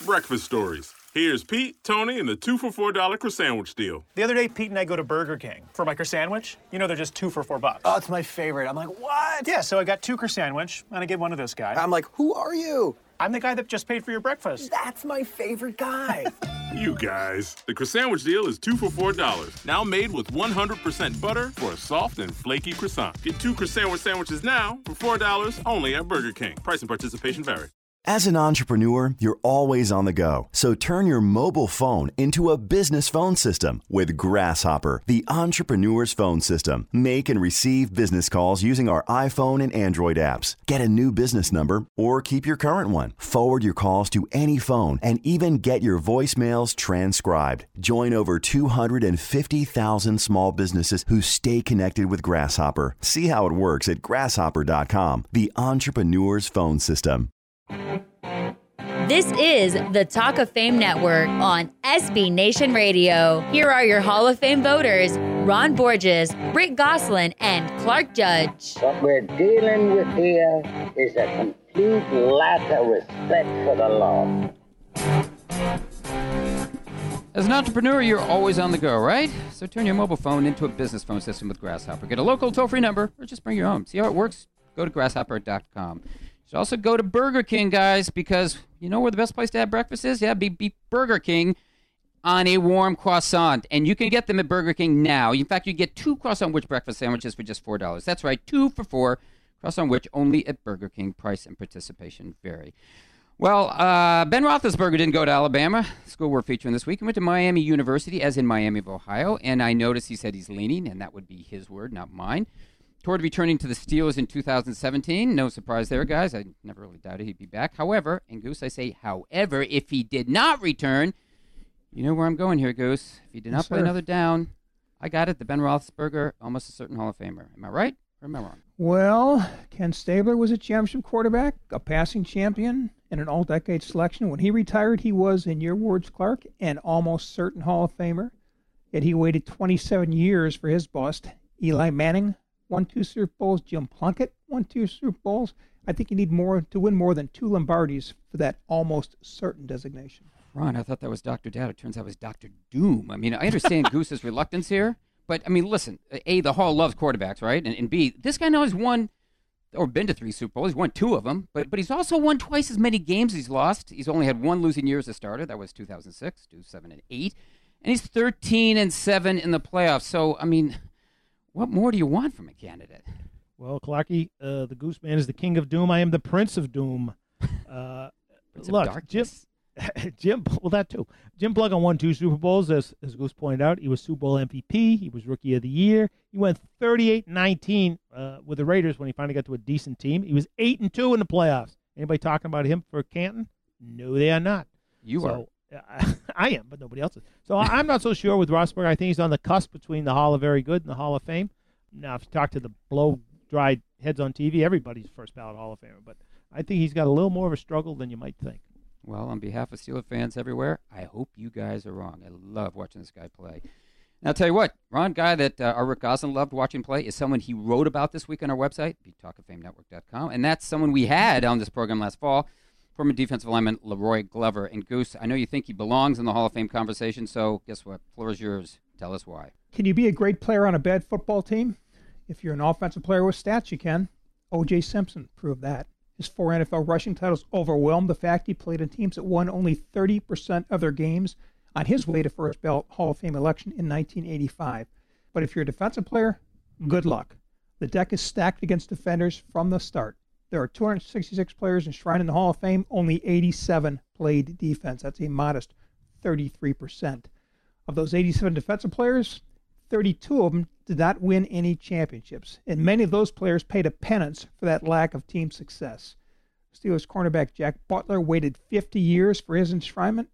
Breakfast Stories. Here's Pete, Tony, and the two for four dollar croissant sandwich deal. The other day, Pete and I go to Burger King for my croissant. sandwich. You know they're just two for four bucks. Oh, it's my favorite. I'm like, what? Yeah, so I got two croissant, sandwich, and I gave one to this guy. I'm like, who are you? I'm the guy that just paid for your breakfast. That's my favorite guy. [laughs] You guys. The croissant sandwich deal is two for four dollars. Now made with 100% butter for a soft and flaky croissant. Get two croissant sandwiches now for four dollars only at Burger King. Price and participation vary. As an entrepreneur, you're always on the go. So turn your mobile phone into a business phone system with Grasshopper, the entrepreneur's phone system. Make and receive business calls using our iPhone and Android apps. Get a new business number or keep your current one. Forward your calls to any phone and even get your voicemails transcribed. Join over 250,000 small businesses who stay connected with Grasshopper. See how it works at grasshopper.com, the entrepreneur's phone system. This is the Talk of Fame Network on SB Nation Radio. Here are your Hall of Fame voters Ron Borges, Rick Gosselin, and Clark Judge. What we're dealing with here is a complete lack of respect for the law. As an entrepreneur, you're always on the go, right? So turn your mobile phone into a business phone system with Grasshopper. Get a local toll free number or just bring your own. See how it works? Go to grasshopper.com. Should also go to Burger King, guys, because you know where the best place to have breakfast is? Yeah, be, be Burger King on a warm croissant. And you can get them at Burger King now. In fact, you get two Croissan'wich breakfast sandwiches for just $4. That's right, two for four. Croissan'wich only at Burger King. Price and participation vary. Well, uh, Ben Roethlisberger didn't go to Alabama, school we're featuring this week. He went to Miami University, as in Miami of Ohio. And I noticed he said he's leaning, and that would be his word, not mine, toward returning to the Steelers in 2017. No surprise there, guys. I never really doubted he'd be back. However, and Goose, I say, however, if he did not return, you know where I'm going here, Goose. If he did not Yes, play sir. another down, I got it. The Ben Roethlisberger, almost a certain Hall of Famer. Am I right or am I wrong? Well, Ken Stabler was a championship quarterback, a passing champion, and an all decade selection. When he retired, he was, in your words, Clark, an almost certain Hall of Famer. Yet he waited 27 years for his bust. Eli Manning won two Super Bowls. Jim Plunkett won two Super Bowls. I think you need more to win more than two Lombardis for that almost certain designation. Ron, I thought that was Dr. Data. It turns out it was Dr. Doom. I mean, I understand [laughs] Goose's reluctance here, but I mean, listen, A, the Hall loves quarterbacks, right? And, and B, this guy now has won or been to three Super Bowls. He's won two of them, but, but he's also won twice as many games as he's lost. He's only had one losing year as a starter. That was 2006, 2007, and 8. And he's 13 and 7 in the playoffs. So, I mean, what more do you want from a candidate? Well, Clarky, uh, the Goose Man is the king of doom. I am the prince of doom. Uh, [laughs] Prince of look, darkness. Jim, [laughs] Jim, well, that too. Jim Plunkett won two Super Bowls, as, as Goose pointed out. He was Super Bowl MVP. He was Rookie of the Year. He went 38-19 uh, with the Raiders when he finally got to a decent team. He was eight and two in the playoffs. Anybody talking about him for Canton? No, they are not. You so, are. [laughs] I am, but nobody else is. So I'm not so sure with Rosberg. I think he's on the cusp between the Hall of Very Good and the Hall of Fame. Now, if you talk to the blow dried heads on TV, everybody's first ballot Hall of Famer. But I think he's got a little more of a struggle than you might think. Well, on behalf of Steeler fans everywhere, I hope you guys are wrong. I love watching this guy play. Now, I'll tell you what, Ron, guy that uh, our Rick Gosselin loved watching play, is someone he wrote about this week on our website, talkoffamenetwork.com, and that's someone we had on this program last fall, former defensive lineman La'Roi Glover. And Goose, I know you think he belongs in the Hall of Fame conversation, so guess what? Floor is yours. Tell us why. Can you be a great player on a bad football team? If you're an offensive player with stats, you can. O.J. Simpson proved that. His four NFL rushing titles overwhelmed the fact he played in teams that won only 30% of their games. on his way to first ballot Hall of Fame election in 1985. But if you're a defensive player, good luck. The deck is stacked against defenders from the start. There are 266 players enshrined in the Hall of Fame. Only 87 played defense. That's a modest 33%. Of those 87 defensive players, 32 of them did not win any championships, and many of those players paid a penance for that lack of team success. Steelers cornerback Jack Butler waited 50 years for his enshrinement.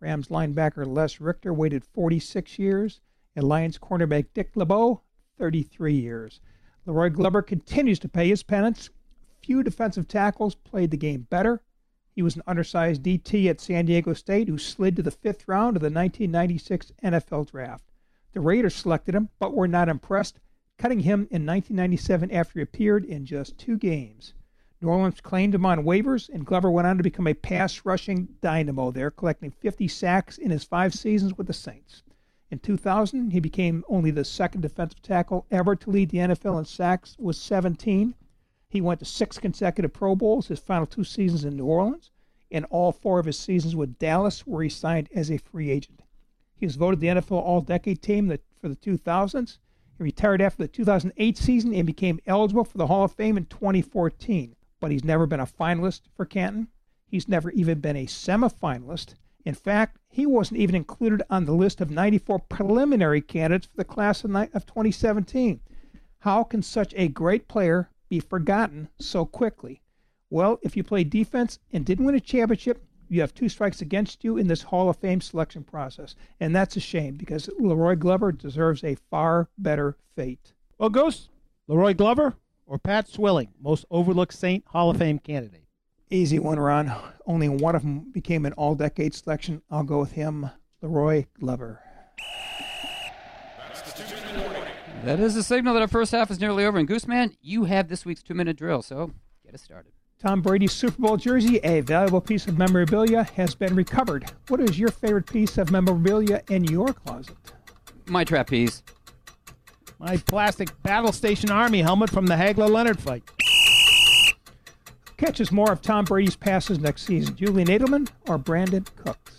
Rams linebacker Les Richter waited 46 years, and Lions cornerback Dick LeBeau 33 years. La'Roi Glover continues to pay his penance. Few defensive tackles played the game better. He was an undersized DT at San Diego State who slid to the fifth round of the 1996 NFL Draft. The Raiders selected him, but were not impressed, cutting him in 1997 after he appeared in just two games. New Orleans claimed him on waivers, and Glover went on to become a pass rushing dynamo there, collecting 50 sacks in his five seasons with the Saints. In 2000, he became only the second defensive tackle ever to lead the NFL in sacks with 17. He went to six consecutive Pro Bowls his final two seasons in New Orleans, and all four of his seasons with Dallas, where he signed as a free agent. He was voted the NFL All Decade Team for the 2000s. He retired after the 2008 season and became eligible for the Hall of Fame in 2014 but he's never been a finalist for Canton. He's never even been a semifinalist. In fact, he wasn't even included on the list of 94 preliminary candidates for the class of 2017. How can such a great player be forgotten so quickly? Well, if you play defense and didn't win a championship, you have two strikes against you in this Hall of Fame selection process. And that's a shame because La'Roi Glover deserves a far better fate. Well, Ghost, La'Roi Glover, or Pat Swilling, most overlooked Saint Hall of Fame candidate? Easy one, Ron. Only one of them became an all decade selection. I'll go with him, La'Roi Glover. That is a signal that our first half is nearly over. And Gooseman, you have this week's two minute drill, so get us started. Tom Brady's Super Bowl jersey, a valuable piece of memorabilia, has been recovered. What is your favorite piece of memorabilia in your closet? My trapeze. My plastic Battle Station Army helmet from the Hagler Leonard fight. Catches more of Tom Brady's passes next season, Julian Edelman or Brandin Cooks?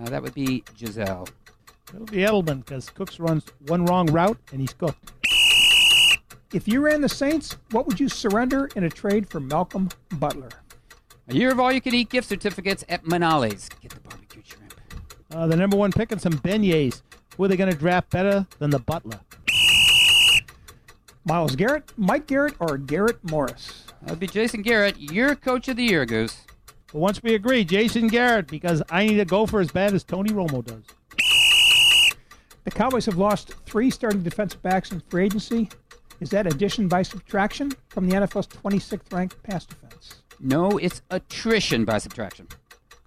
Uh, that would be Gisele. It'll be Edelman because Cooks runs one wrong route and he's cooked. If you ran the Saints, what would you surrender in a trade for Malcolm Butler? A year of all-you-can-eat gift certificates at Manale's. Get the barbecue shrimp. Uh, the number one pick and some beignets. Who are they going to draft better than the Butler? Myles Garrett, Mike Garrett, or Garrett Morris? That would be Jason Garrett, your coach of the year, Goose. But once we agree, Jason Garrett, because I need a gopher as bad as Tony Romo does. The Cowboys have lost three starting defensive backs in free agency. Is that addition by subtraction from the NFL's 26th ranked pass defense? No, it's attrition by subtraction.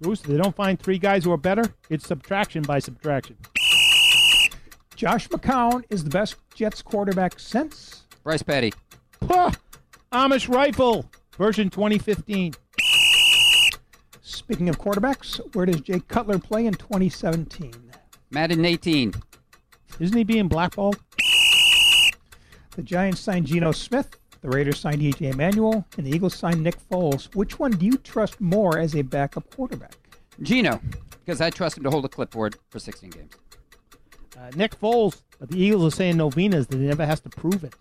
Goose, they don't find three guys who are better. It's subtraction by subtraction. Josh McCown is the best Jets quarterback since Bryce Petty. Huh. Amish Rifle, version 2015. Speaking of quarterbacks, where does Jay Cutler play in 2017? Madden 18. Isn't he being blackballed? The Giants signed Geno Smith, the Raiders signed E.J. Manuel, and the Eagles signed Nick Foles. Which one do you trust more as a backup quarterback? Geno, because I trust him to hold a clipboard for 16 games. Uh, Nick Foles, but the Eagles are saying novenas that he never has to prove it.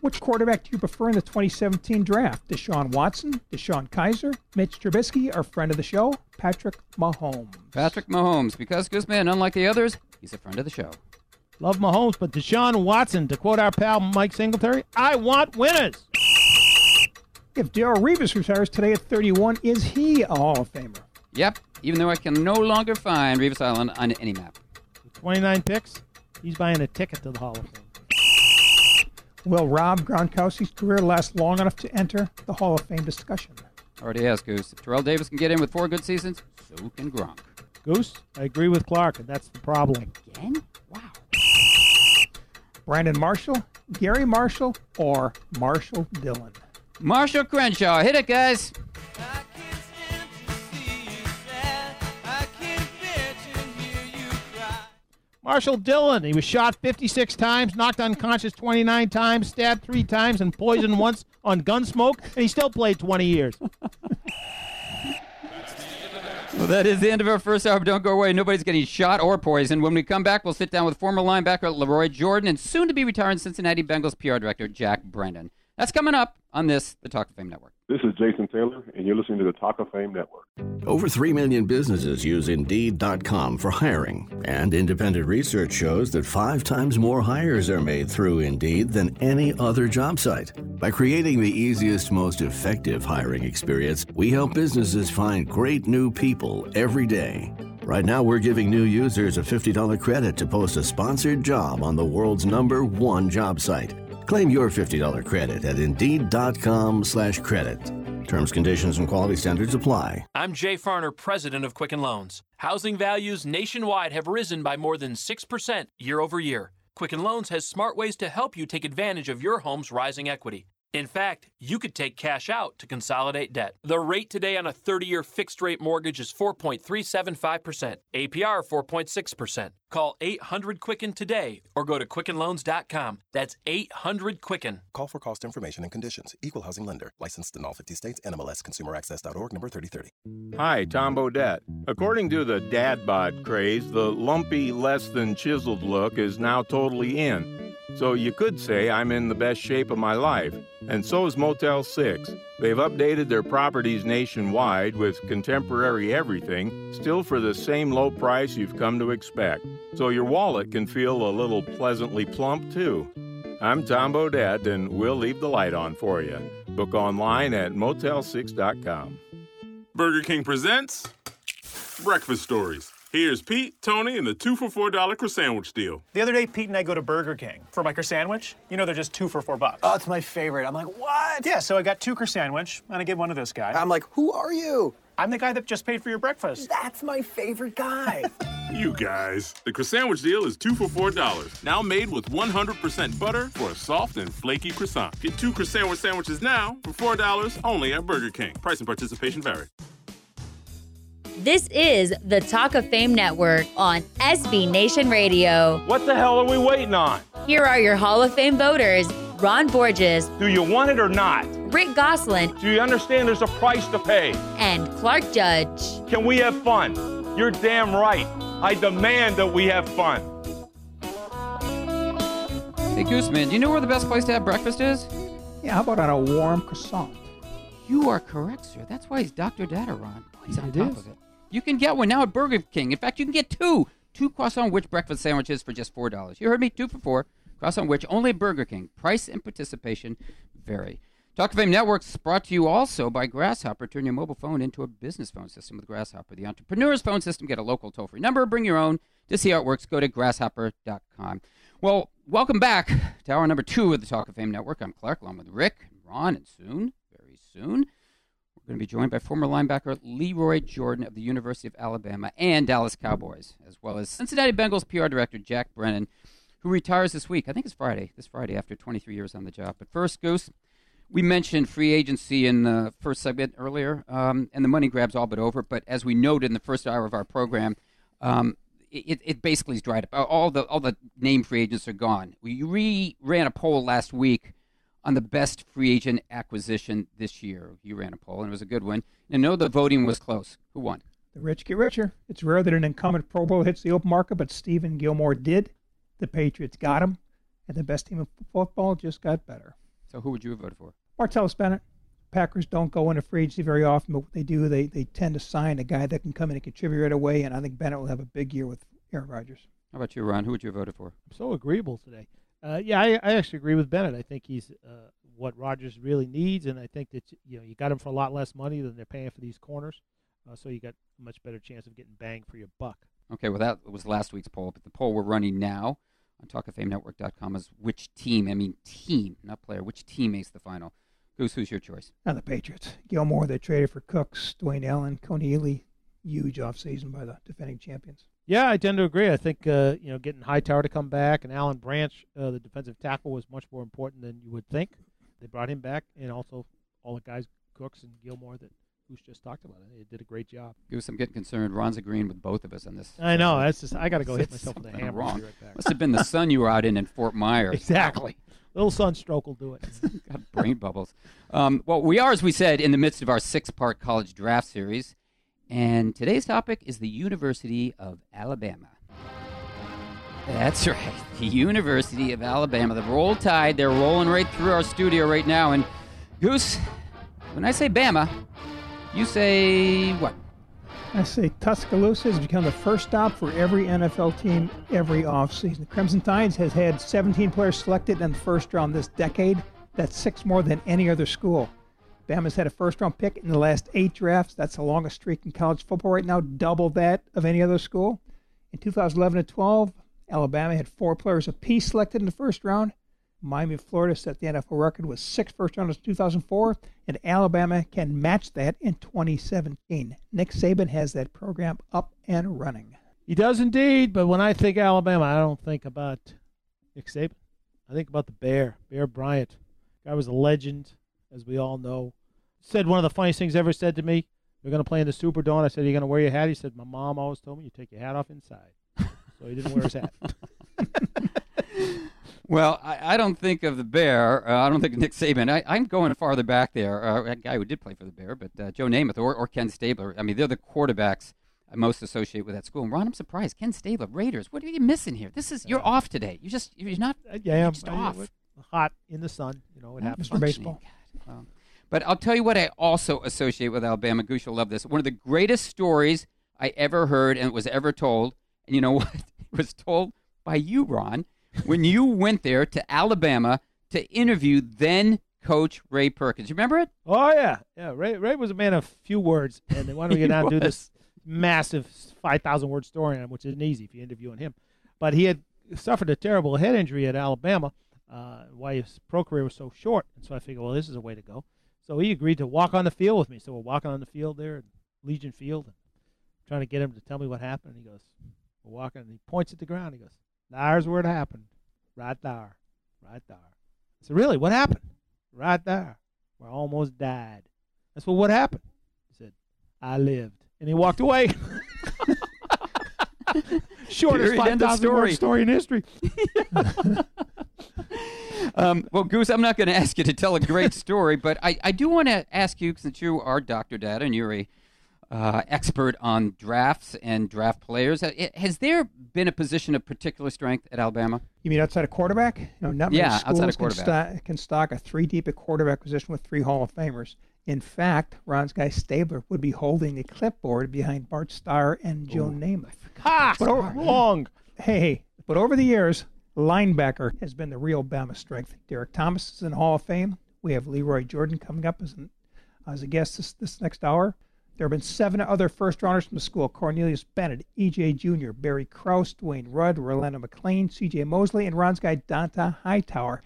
Which quarterback do you prefer in the 2017 draft? Deshaun Watson, DeShone Kizer, Mitch Trubisky, our friend of the show, Patrick Mahomes? Patrick Mahomes, because Gooseman, unlike the others, he's a friend of the show. Love Mahomes, but Deshaun Watson, to quote our pal Mike Singletary, I want winners. If Darrelle Revis retires today at 31, is he a Hall of Famer? Yep, even though I can no longer find Revis Island on any map. 29 picks, he's buying a ticket to the Hall of Fame. Will Rob Gronkowski's career last long enough to enter the Hall of Fame discussion? Already has, Goose. If Terrell Davis can get in with four good seasons, so can Gronk. Goose, I agree with Clark, and that's the problem. Again? Wow. Brandon Marshall, Gary Marshall, or Marshall Dillon? Marshall Crenshaw. Hit it, guys. Marshall Dillon. He was shot 56 times, knocked unconscious 29 times, stabbed three times, and poisoned [laughs] once on Gunsmoke, and he still played 20 years. [laughs] Well, that is the end of our first hour. But don't go away. Nobody's getting shot or poisoned. When we come back, we'll sit down with former linebacker Lee Roy Jordan and soon to be retiring Cincinnati Bengals PR director Jack Brennan. That's coming up on this, the Talk of Fame Network. This is Jason Taylor, and you're listening to the Talk of Fame Network. Over 3 million businesses use Indeed.com for hiring, and independent research shows that five times more hires are made through Indeed than any other job site. By creating the easiest, most effective hiring experience, we help businesses find great new people every day. Right now, we're giving new users a $50 credit to post a sponsored job on the world's number one job site. Claim your $50 credit at Indeed.com slash credit. Terms, conditions, and quality standards apply. I'm Jay Farner, president of Quicken Loans. Housing values nationwide have risen by more than 6% year over year. Quicken Loans has smart ways to help you take advantage of your home's rising equity. In fact, you could take cash out to consolidate debt. The rate today on a 30 year fixed rate mortgage is 4.375%, APR 4.6%. Call 800 Quicken today or go to QuickenLoans.com. That's 800 Quicken. Call for cost information and conditions. Equal housing lender. Licensed in all 50 states. NMLS ConsumerAccess.org number 3030. Hi, Tom Bodett. According to the dad bod craze, the lumpy, less than chiseled look is now totally in. So you could say I'm in the best shape of my life, and so is Motel 6. They've updated their properties nationwide with contemporary everything, still for the same low price you've come to expect. So your wallet can feel a little pleasantly plump, too. I'm Tom Bodett, and we'll leave the light on for you. Book online at motel6.com. Burger King presents Breakfast Stories. Here's Pete, Tony, and the two for four dollar croissant deal. The other day, Pete and I go to Burger King for my sandwich. You know, they're just two for four bucks. Oh, it's my favorite. I'm like, what? Yeah, so I got two sandwich, and I get one of this guy. I'm like, who are you? I'm the guy that just paid for your breakfast. That's my favorite guy. [laughs] you guys. The croissant deal is two for four dollars. Now made with 100% butter for a soft and flaky croissant. Get two croissant sandwiches now for four dollars only at Burger King. Price and participation vary. This is the Talk of Fame Network on SB Nation Radio. What the hell are we waiting on? Here are your Hall of Fame voters Ron Borges. Do you want it or not? Rick Gosselin. Do you understand there's a price to pay? And Clark Judge. Can we have fun? You're damn right. I demand that we have fun. Hey, Gooseman, do you know where the best place to have breakfast is? Yeah, how about on a warm croissant? You are correct, sir. That's why he's Dr. Data, Ron. He's on It top is. of it. You can get one now at Burger King. In fact, you can get two. Two Croissan'wich breakfast sandwiches for just $4. You heard me, two for four. Croissan'wich only at Burger King. Price and participation vary. Talk of Fame Networks brought to you also by Grasshopper. Turn your mobile phone into a business phone system with Grasshopper, the entrepreneur's phone system. Get a local toll free number, bring your own. To see how it works, go to grasshopper.com. Well, welcome back to hour number two of the Talk of Fame Network. I'm Clark, along with Rick and Ron, and soon, very soon, we're going to be joined by former linebacker Lee Roy Jordan of the University of Alabama and Dallas Cowboys, as well as Cincinnati Bengals PR director Jack Brennan, who retires this week. I think it's Friday, this Friday, after 23 years on the job. But first, Goose, we mentioned free agency in the first segment earlier, um, and the money grab's all but over. But as we noted in the first hour of our program, um, it, it basically is dried up. All the all the name free agents are gone. We re ran a poll last week on the best free agent acquisition this year. You ran a poll, and it was a good one. And no, the voting was close. Who won? The rich get richer. It's rare that an incumbent Pro Bowl hits the open market, but Stephon Gilmore did. The Patriots got him, and the best team in football just got better. So who would you have voted for? Martellus Bennett. Packers don't go into free agency very often, but what they do, they, they tend to sign a guy that can come in and contribute right away, and I think Bennett will have a big year with Aaron Rodgers. How about you, Ron? Who would you have voted for? I'm so agreeable today. Uh, yeah, I, I actually agree with Bennett. I think he's uh, what Rodgers really needs, and I think that you know you got him for a lot less money than they're paying for these corners, uh, so you got a much better chance of getting bang for your buck. Okay, well, that was last week's poll, but the poll we're running now on TalkOfFameNetwork.com is which team, I mean team, not player, which team makes the final? Goose, who's your choice? Now the Patriots. Gilmore, they traded for Cooks, Dwayne Allen, Kony Ealy. Huge offseason by the defending champions. Yeah, I tend to agree. I think uh, you know getting Hightower to come back and Alan Branch, uh, the defensive tackle, was much more important than you would think. They brought him back, and also all the guys, Cooks and Gilmore, that Goose just talked about. They did a great job. Goose, I'm getting concerned. Ron's agreeing with both of us on this. I know. That's just I got to go hit [laughs] myself with a hammer. Wrong. Right back. Must have been the [laughs] sun you were out in in Fort Myers. Exactly. Little sunstroke will do it. [laughs] Got brain bubbles. Um, well, we are, as we said, in the midst of our six-part college draft series, And today's topic is the University of Alabama. That's [laughs] right, the University of Alabama. The Roll Tide, they're rolling right through our studio right now. And Goose, when I say Bama, you say what? I say Tuscaloosa has become the first stop for every NFL team every offseason. The Crimson Tides has had 17 players selected in the first round this decade. That's six more than any other school. Bama's had a first round pick in the last eight drafts. That's the longest streak in college football right now, double that of any other school. In 2011 and 12, Alabama had four players apiece selected in the first round. Miami Florida set the NFL record with six first rounders in 2004, and Alabama can match that in 2017. Nick Saban has that program up and running. He does indeed, but when I think Alabama, I don't think about Nick Saban. I think about the Bear, Bear Bryant. Guy was a legend, as we all know. Said one of the funniest things ever said to me. We're going to play in the Superdome. I said, Are you going to wear your hat? He said, My mom always told me you take your hat off inside. so he didn't wear his hat. [laughs] Well, I, I don't think of the Bear. Uh, I don't think of Nick Saban. I, I'm going farther back there. Uh, a guy who did play for the Bear, but uh, Joe Namath or, or Ken Stabler. I mean, they're the quarterbacks I most associate with that school. And Ron, I'm surprised. Ken Stabler, Raiders. What are you missing here? This is you're off today. You just you're not. yeah, you're I'm just I- off. hot in the sun. You know, it happens. functioning. Um, but I'll tell you what I also associate with Alabama. Goose, you'll love this. One of the greatest stories I ever heard and was ever told. And you know [laughs] what? It was told by you, Ron, when you [laughs] went there to Alabama to interview then coach Ray Perkins. You remember it? Oh yeah, yeah. Ray, Ray was a man of few words, and they wanted to He get down and do this massive five thousand word story on him, which isn't easy if you're interviewing him. But he had suffered a terrible head injury at Alabama, uh, why his pro career was so short. And so I figured, well, this is a way to go. So he agreed to walk on the field with me. So we're walking on the field there at Legion Field, and trying to get him to tell me what happened. And he goes, we're walking, and he points at the ground. He goes, "There's where it happened, right there, right there." I said, "Really? What happened?" Right there, where I almost died. That's what what happened. He said, "I lived," and he walked away. [laughs] [laughs] Shortest Period. five End of thousand word story. story in history. [laughs] Um, well, Goose, I'm not going to ask you to tell a great story, but I, I do want to ask you, since you are Dr. Data and you're a uh, expert on drafts and draft players, has there been a position of particular strength at Alabama? You mean outside of quarterback? You know, not many Yeah, schools outside of can, quarterback. sto- can stock a three deep at quarterback position with three Hall of Famers. In fact, Ron's guy Stabler would be holding the clipboard behind Bart Starr and Joe Namath. Ha! But over, wrong. Hey, hey, but over the years, linebacker has been the real Bama strength. Derrick Thomas is in the Hall of Fame. We have Lee Roy Jordan coming up as, an, as a guest this, this next hour. There have been seven other first rounders from the school Cornelius Bennett, E.J. Jr., Barry Krauss, Dwayne Rudd, Rolando McClain, C.J. Mosley, and Ron's guy Dont'a Hightower.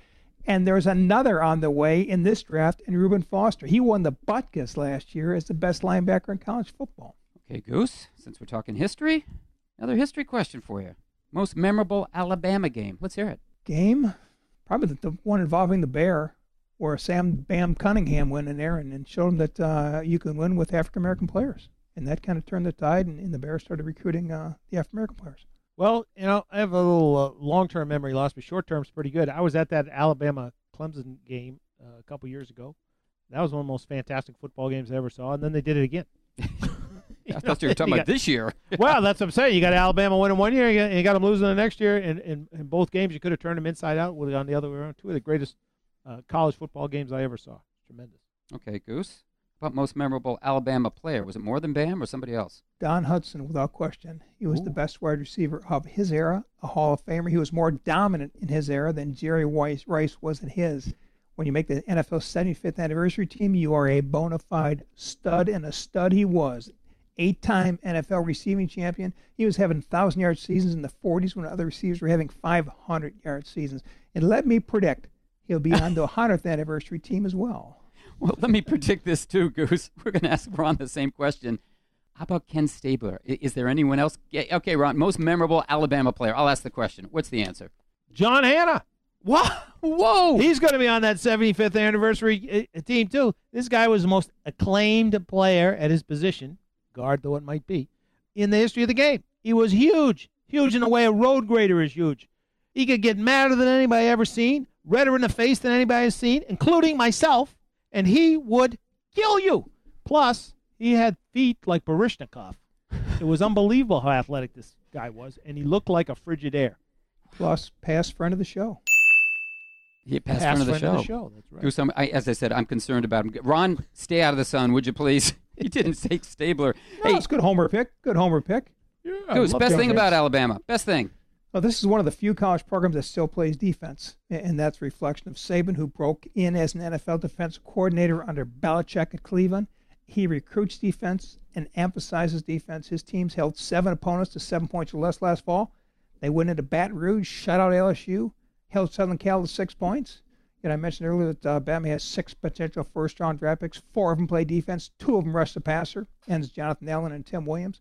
And there's another on the way in this draft, and Reuben Foster. He won the Butkus last year as the best linebacker in college football. Okay, Goose, since we're talking history, another history question for you. Most memorable Alabama game. Let's hear it. game, probably the, the one involving the bear, where Sam Bam Cunningham went in there and, and showed him that uh, you can win with African American players, and that kind of turned the tide, and, and the Bears started recruiting uh, the African American players. Well, you know, I have a little uh, long-term memory loss, but short-term's pretty good. I was at that Alabama Clemson game uh, a couple years ago. That was one of the most fantastic football games I ever saw, and then they did it again. [laughs] [laughs] I thought you were talking about this year. [laughs] well, that's what I'm saying. You got Alabama winning one year, you got, you got them losing the next year, and in, in both games you could have turned them inside out. Would have gone the other way around. Two of the greatest uh, college football games I ever saw. Tremendous. Okay, Goose. About most memorable Alabama player. Was it more than Bam or somebody else? Don Hutson, without question, he was the best wide receiver of his era, a Hall of Famer. He was more dominant in his era than Jerry Rice, Rice was in his. When you make the NFL 75th anniversary team, you are a bona fide stud, and a stud he was. Eight time NFL receiving champion. He was having 1,000 yard seasons in the 40s when other receivers were having 500 yard seasons. And let me predict, he'll be [laughs] on the 100th anniversary team as well. Well, let me predict this too, Goose. [laughs] We're going to ask Ron the same question. How about Ken Stabler? Is there anyone else? Okay, Ron, most memorable Alabama player. I'll ask the question. What's the answer? John Hannah. What? Whoa! He's going to be on that 75th anniversary uh, team too. This guy was the most acclaimed player at his position, guard though it might be, in the history of the game. He was huge, huge in the way a road grader is huge. He could get madder than anybody ever seen, redder in the face than anybody has seen, including myself, and he would kill you. Plus, he had feet like Baryshnikov. It was unbelievable how athletic this guy was, and he looked like a Frigidaire. Plus, past friend of the show. He passed Past front of the friend show. of the show, that's right. Goose, I'm- as I said, I'm concerned about him. Ron, stay out of the sun, would you please? [laughs] he didn't [laughs] take Stabler. No, it's good homer pick. Good homer pick. Goose, best thing about Alabama. Best thing. Well, this is one of the few college programs that still plays defense, and that's a reflection of Saban, who broke in as an NFL defensive coordinator under Belichick at Cleveland. He recruits defense and emphasizes defense. His teams held seven opponents to seven points or less last fall. They went into Baton Rouge, shut out LSU, held Southern Cal to six points. And I mentioned earlier that uh, Bama has six potential first-round draft picks. Four of them play defense. Two of them rush the passer. And it's Jonathan Allen and Tim Williams.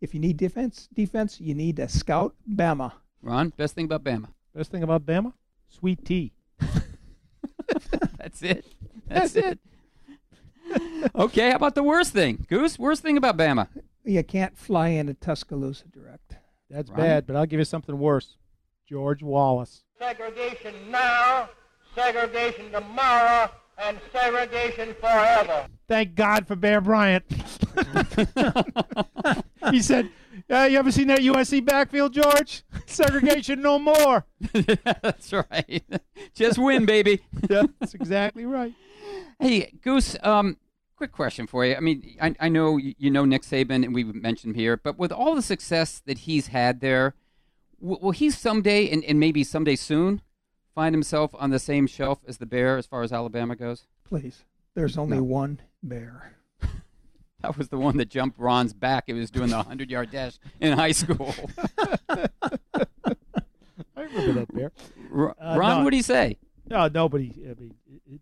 If you need defense, defense, you need to scout Bama. Ron, best thing about Bama. Best thing about Bama? Sweet tea. [laughs] That's it. That's it. [laughs] okay, how about the worst thing? Goose, worst thing about Bama. You can't fly into Tuscaloosa direct. That's Ron? bad, but I'll give you something worse. George Wallace. Segregation now, segregation tomorrow, and segregation forever. Thank God for Bear Bryant. [laughs] he said, uh, "You ever seen that USC backfield, George? [laughs] Segregation no more." [laughs] That's right. [laughs] Just win, baby. yeah, that's exactly right. Hey, Goose, um, quick question for you. I mean, I, I know you you know Nick Saban, and we've mentioned him here, but with all the success that he's had there, w- will he someday, and, and maybe someday soon, find himself on the same shelf as the Bear as far as Alabama goes? Please. There's only one bear. [laughs] That was the one that jumped Ron's back. It was doing the 100 yard dash in high school. [laughs] I remember that bear. Uh, Ron, no, what do you say? No, nobody. I mean,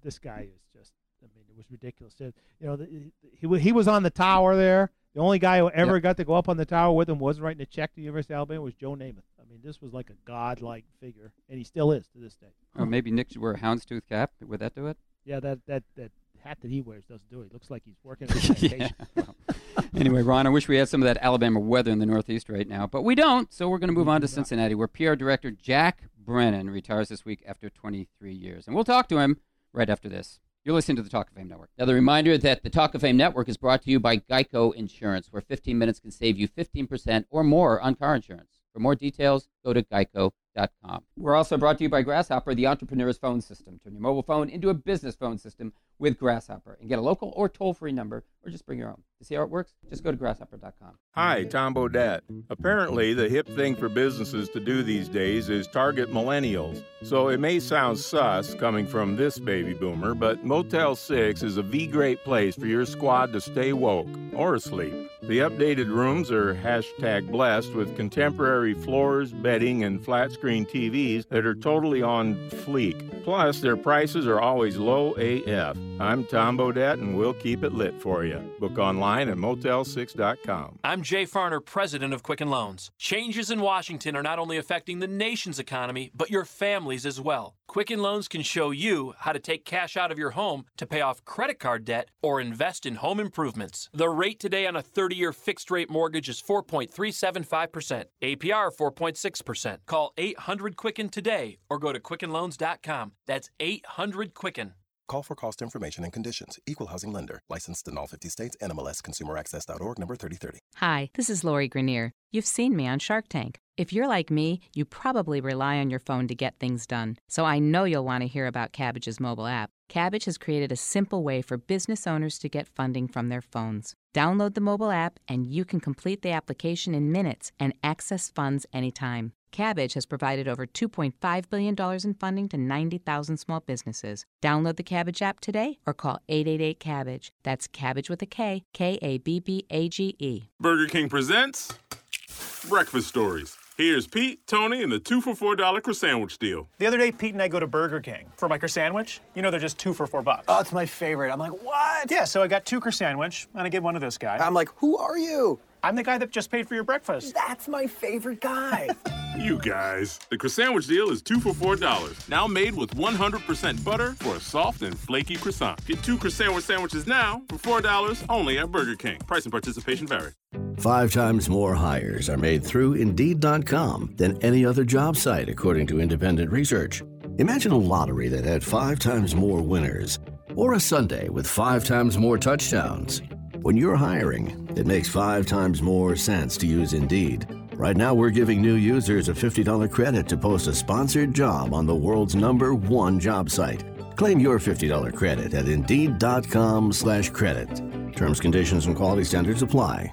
this guy is just. I mean, it was ridiculous. You know, the, he he was on the tower there. The only guy who ever Yep. got to go up on the tower with him wasn't writing a check to the University of Alabama was Joe Namath. I mean, this was like a godlike figure, and he still is to this day. Or maybe Nick should wear a houndstooth cap. Would that do it? Yeah, that that that hat that he wears doesn't do it. He looks like he's working [laughs] at a plantation. [laughs] Anyway, Ron, I wish we had some of that Alabama weather in the Northeast right now, but we don't. So we're going to move on to Cincinnati, where PR director Jack Brennan retires this week after 23 years. And we'll talk to him right after this. You're listening to the Talk of Fame Network. Now, the reminder that the Talk of Fame Network is brought to you by Geico Insurance, where 15 minutes can save you 15% or more on car insurance. For more details, go to geico.com. We're also brought to you by Grasshopper, the entrepreneur's phone system. Turn your mobile phone into a business phone system with Grasshopper and get a local or toll free number or just bring your own. To see how it works, just go to grasshopper.com. Hi, Tom Bodett. Apparently, the hip thing for businesses to do these days is target millennials. So it may sound sus coming from this baby boomer, but Motel 6 is a V great place for your squad to stay woke or asleep. The updated rooms are hashtag blessed with contemporary floors, bedding, and flat screen TVs that are totally on fleek. Plus, their prices are always low AF. I'm Tom Bodett, and we'll keep it lit for you. Book online at motel6.com. I'm Jay Farner, president of Quicken Loans. Changes in Washington are not only affecting the nation's economy, but your families as well. Quicken Loans can show you how to take cash out of your home to pay off credit card debt or invest in home improvements. The rate today on a 30 year fixed rate mortgage is 4.375%, APR 4.6%. Call 800 Quicken today or go to quickenloans.com. That's 800 Quicken. Call for cost information and conditions. Equal housing lender. Licensed in all 50 states. NMLS ConsumerAccess.org number 3030. Hi, this is Lori Greiner. You've seen me on Shark Tank. If you're like me, you probably rely on your phone to get things done. So I know you'll want to hear about Kabbage's mobile app. Kabbage has created a simple way for business owners to get funding from their phones. Download the mobile app and you can complete the application in minutes and access funds anytime. Kabbage has provided over $2.5 billion in funding to 90,000 small businesses. Download the Kabbage app today or call 888 Kabbage. That's Kabbage with a K, K A B B A G E. Burger King presents Breakfast Stories. Here's Pete, Tony, and the two for four dollar croissant sandwich deal. The other day, Pete and I go to Burger King for my sandwich. You know, they're just two for four bucks. Oh, it's my favorite. I'm like, what? Yeah, so I got two sandwich, and I get one of this guy. I'm like, who are you? I'm the guy that just paid for your breakfast. That's my favorite guy. [laughs] You guys. The croissant sandwich deal is two for four dollars. Now made with 100% butter for a soft and flaky croissant. Get two croissant sandwiches now for four dollars only at Burger King. Price and participation vary. Five times more hires are made through Indeed.com than any other job site, according to independent research. Imagine a lottery that had five times more winners, or a Sunday with five times more touchdowns. When you're hiring, it makes five times more sense to use Indeed. Right now, we're giving new users a $50 credit to post a sponsored job on the world's number one job site. Claim your $50 credit at Indeed.com slash credit. Terms, conditions, and quality standards apply.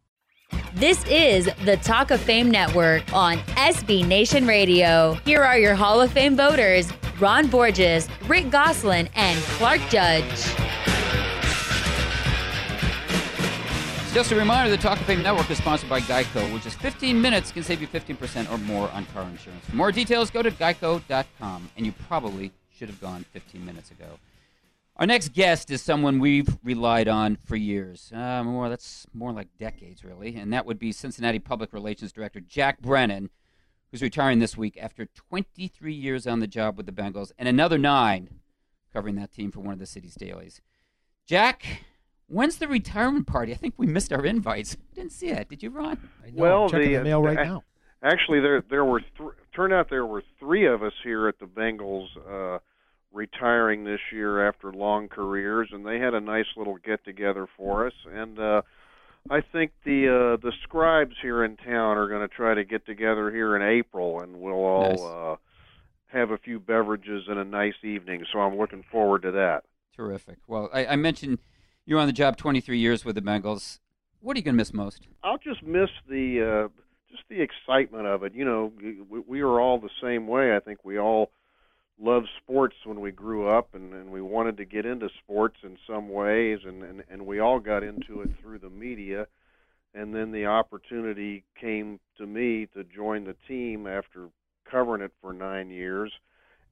This is the Talk of Fame Network on SB Nation Radio. Here are your Hall of Fame voters Ron Borges, Rick Gosselin, and Clark Judge. Just a reminder the Talk of Fame Network is sponsored by Geico, which is 15 minutes can save you 15% or more on car insurance. For more details, go to geico.com, and you probably should have gone 15 minutes ago. Our next guest is someone we've relied on for years. Uh, more that's more like decades, really, and that would be Cincinnati Public Relations Director Jack Brennan, who's retiring this week after 23 years on the job with the Bengals and another nine covering that team for one of the city's dailies. Jack, when's the retirement party? I think we missed our invites. I didn't see it. Did you, Ron? I know. Well, checking the mail right a- now. Actually, there there were th- turned out there were three of us here at the Bengals uh, retiring this year after long careers, and they had a nice little get together for us. And uh, I think the uh, the scribes here in town are going to try to get together here in April, and we'll all Nice. uh, have a few beverages and a nice evening. So I'm looking forward to that. Terrific. Well, I, I mentioned you're on the job 23 years with the Bengals. What are you going to miss most? I'll just miss the uh, just the excitement of it. You know, we, we were all the same way. I think we all loved sports when we grew up, and, and we wanted to get into sports in some ways, and, and and we all got into it through the media. And then the opportunity came to me to join the team after covering it for nine years,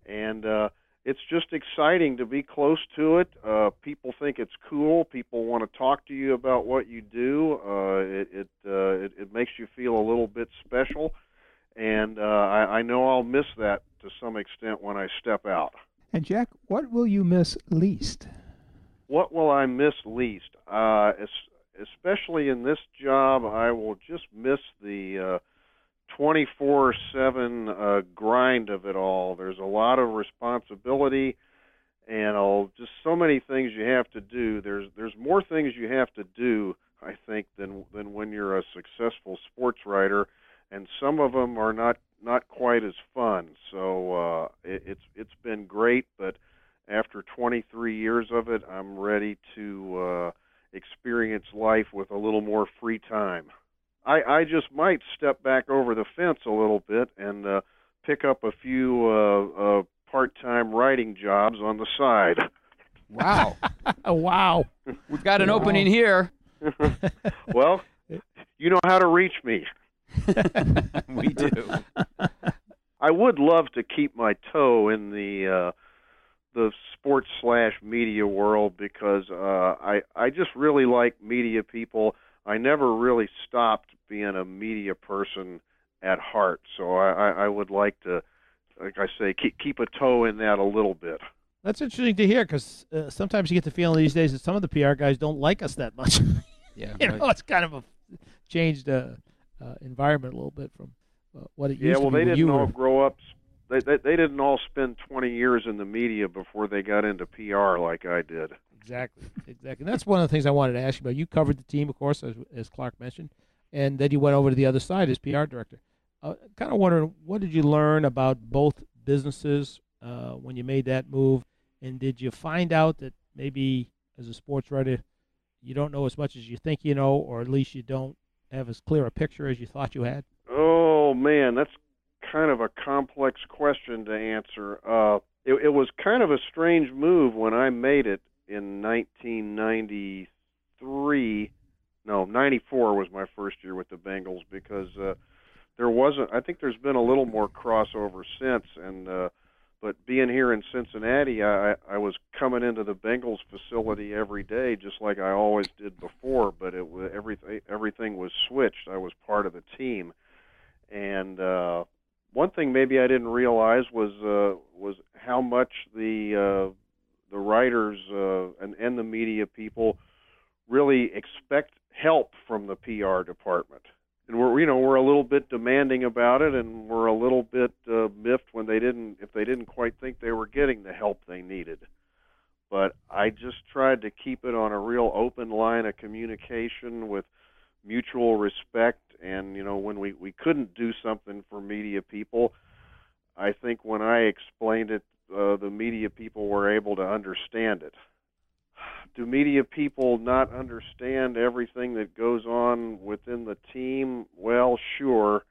and uh, it's just exciting to be close to it. Uh, people think it's cool. People want to talk to you about what you do. Uh, it it, uh, it it makes you feel a little bit special, and uh, I, I know I'll miss that to some extent when I step out. And Jack, what will you miss least? What will I miss least? Uh, especially in this job, I will just miss the uh, 24/7 uh, grind of it all. There's a lot of responsibility, and just so many things you have to do. There's there's more things you have to do, I think, than than when you're a successful sports writer, and some of them are not not quite as fun. So uh, it, it's it's been great, but after 23 years of it, I'm ready to uh, experience life with a little more free time. I, I just might step back over the fence a little bit and uh, pick up a few uh, uh, part-time writing jobs on the side. [laughs] Wow. [laughs] wow. We've got an opening here. [laughs] well, you know how to reach me. [laughs] we do. [laughs] I would love to keep my toe in the uh, the sports slash media world because uh, I I just really like media people. I never really stopped being a media person at heart, so I, I, I would like to, like I say, keep keep a toe in that a little bit. That's interesting to hear because uh, sometimes you get the feeling these days that some of the PR guys don't like us that much. [laughs] Yeah, you right. know, it's kind of a changed uh, uh, environment a little bit from uh, what it Yeah, used well, to be. Yeah, well, they didn't you all were- grow up. They, they they didn't all spend 20 years in the media before they got into PR like I did. Exactly, exactly. And that's one of the things I wanted to ask you about. You covered the team, of course, as, as Clark mentioned, and then you went over to the other side as PR director. Uh, kind of wondering, what did you learn about both businesses uh, when you made that move, and did you find out that maybe as a sports writer, you don't know as much as you think you know, or at least you don't have as clear a picture as you thought you had? Oh man, that's kind of a complex question to answer. Uh, it, it was kind of a strange move when I made it in 1993. No, 94 was my first year with the Bengals because uh, there wasn't. I think there's been a little more crossover since, and uh, but being here in Cincinnati, I I was coming into the Bengals facility every day, just like I always did before. But it was everything everything was switched. I was part of the team, and uh, one thing maybe I didn't realize was uh, was how much the uh, the writers uh, and and the media people really expect help from the PR department. And we're you know we're a little bit demanding about it, and we're a little bit uh, miffed when they didn't if they didn't quite think they were getting the help they needed. But I just tried to keep it on a real open line of communication with mutual respect. And you know when we we couldn't do something for media people, I think when I explained it, uh, the media people were able to understand it do media people not understand everything that goes on within the team? Well, sure,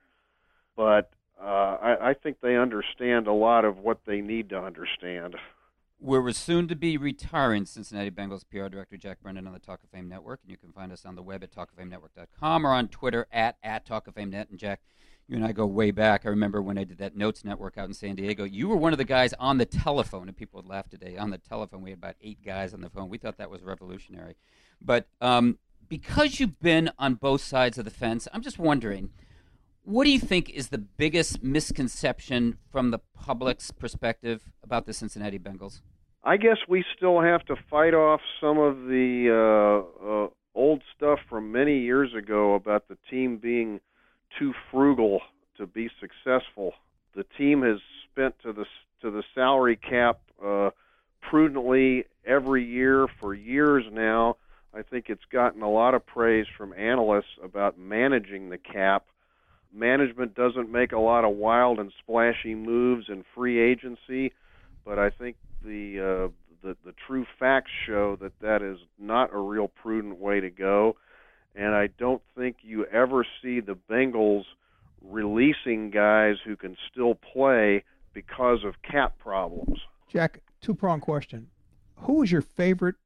but uh, I, I think they understand a lot of what they need to understand. We're soon to be retiring Cincinnati Bengals PR Director Jack Brennan on the Talk of Fame Network, and you can find us on the web at talkoffamenetwork.com or on Twitter at, at Talk of Fame Net. And Jack, you and I go way back. I remember when I did that Notes Network out in San Diego. You were one of the guys on the telephone, and people would laugh today. On the telephone, we had about eight guys on the phone. We thought that was revolutionary. But um, because you've been on both sides of the fence, I'm just wondering, what do you think is the biggest misconception from the public's perspective about the Cincinnati Bengals? I guess we still have to fight off some of the uh, uh, old stuff from many years ago about the team being too frugal to be successful. The team has spent to the to the salary cap uh, prudently every year for years now. I think it's gotten a lot of praise from analysts about managing the cap. Management doesn't make a lot of wild and splashy moves in free agency, but I think the uh, the, the true facts show that that is not a real prudent way to go and I don't think you ever see the Bengals releasing guys who can still play because of cap problems. Jack, two prong question. Who was your favorite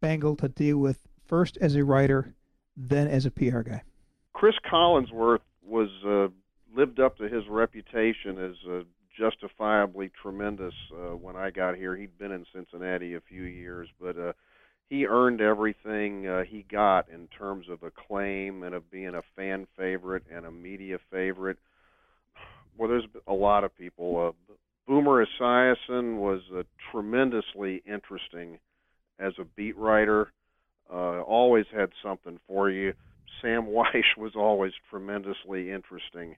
Bengal to deal with first as a writer, then as a PR guy? Cris Collinsworth was uh, lived up to his reputation as uh, justifiably tremendous uh, when I got here. He'd been in Cincinnati a few years, but uh, he earned everything uh, he got in terms of acclaim and of being a fan favorite and a media favorite. [sighs] Well, there's a lot of people. Uh, Boomer Esiason was uh, tremendously interesting as a beat writer. Uh, always had something for you. Sam [laughs] Wyche was always tremendously interesting.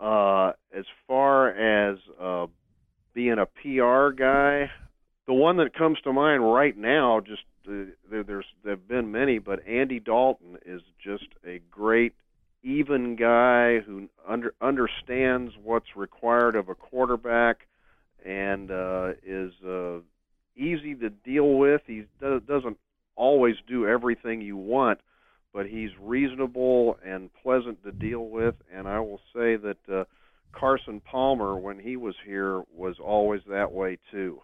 Uh, as far as uh, being a PR guy, the one that comes to mind right now, just there, there's there've been many, but Andy Dalton is just a great even guy who under, understands what's required of a quarterback and uh, is uh, easy to deal with. He do, doesn't always do everything you want, but he's reasonable and pleasant to deal with. And I will say that uh, Carson Palmer, when he was here, was always that way too.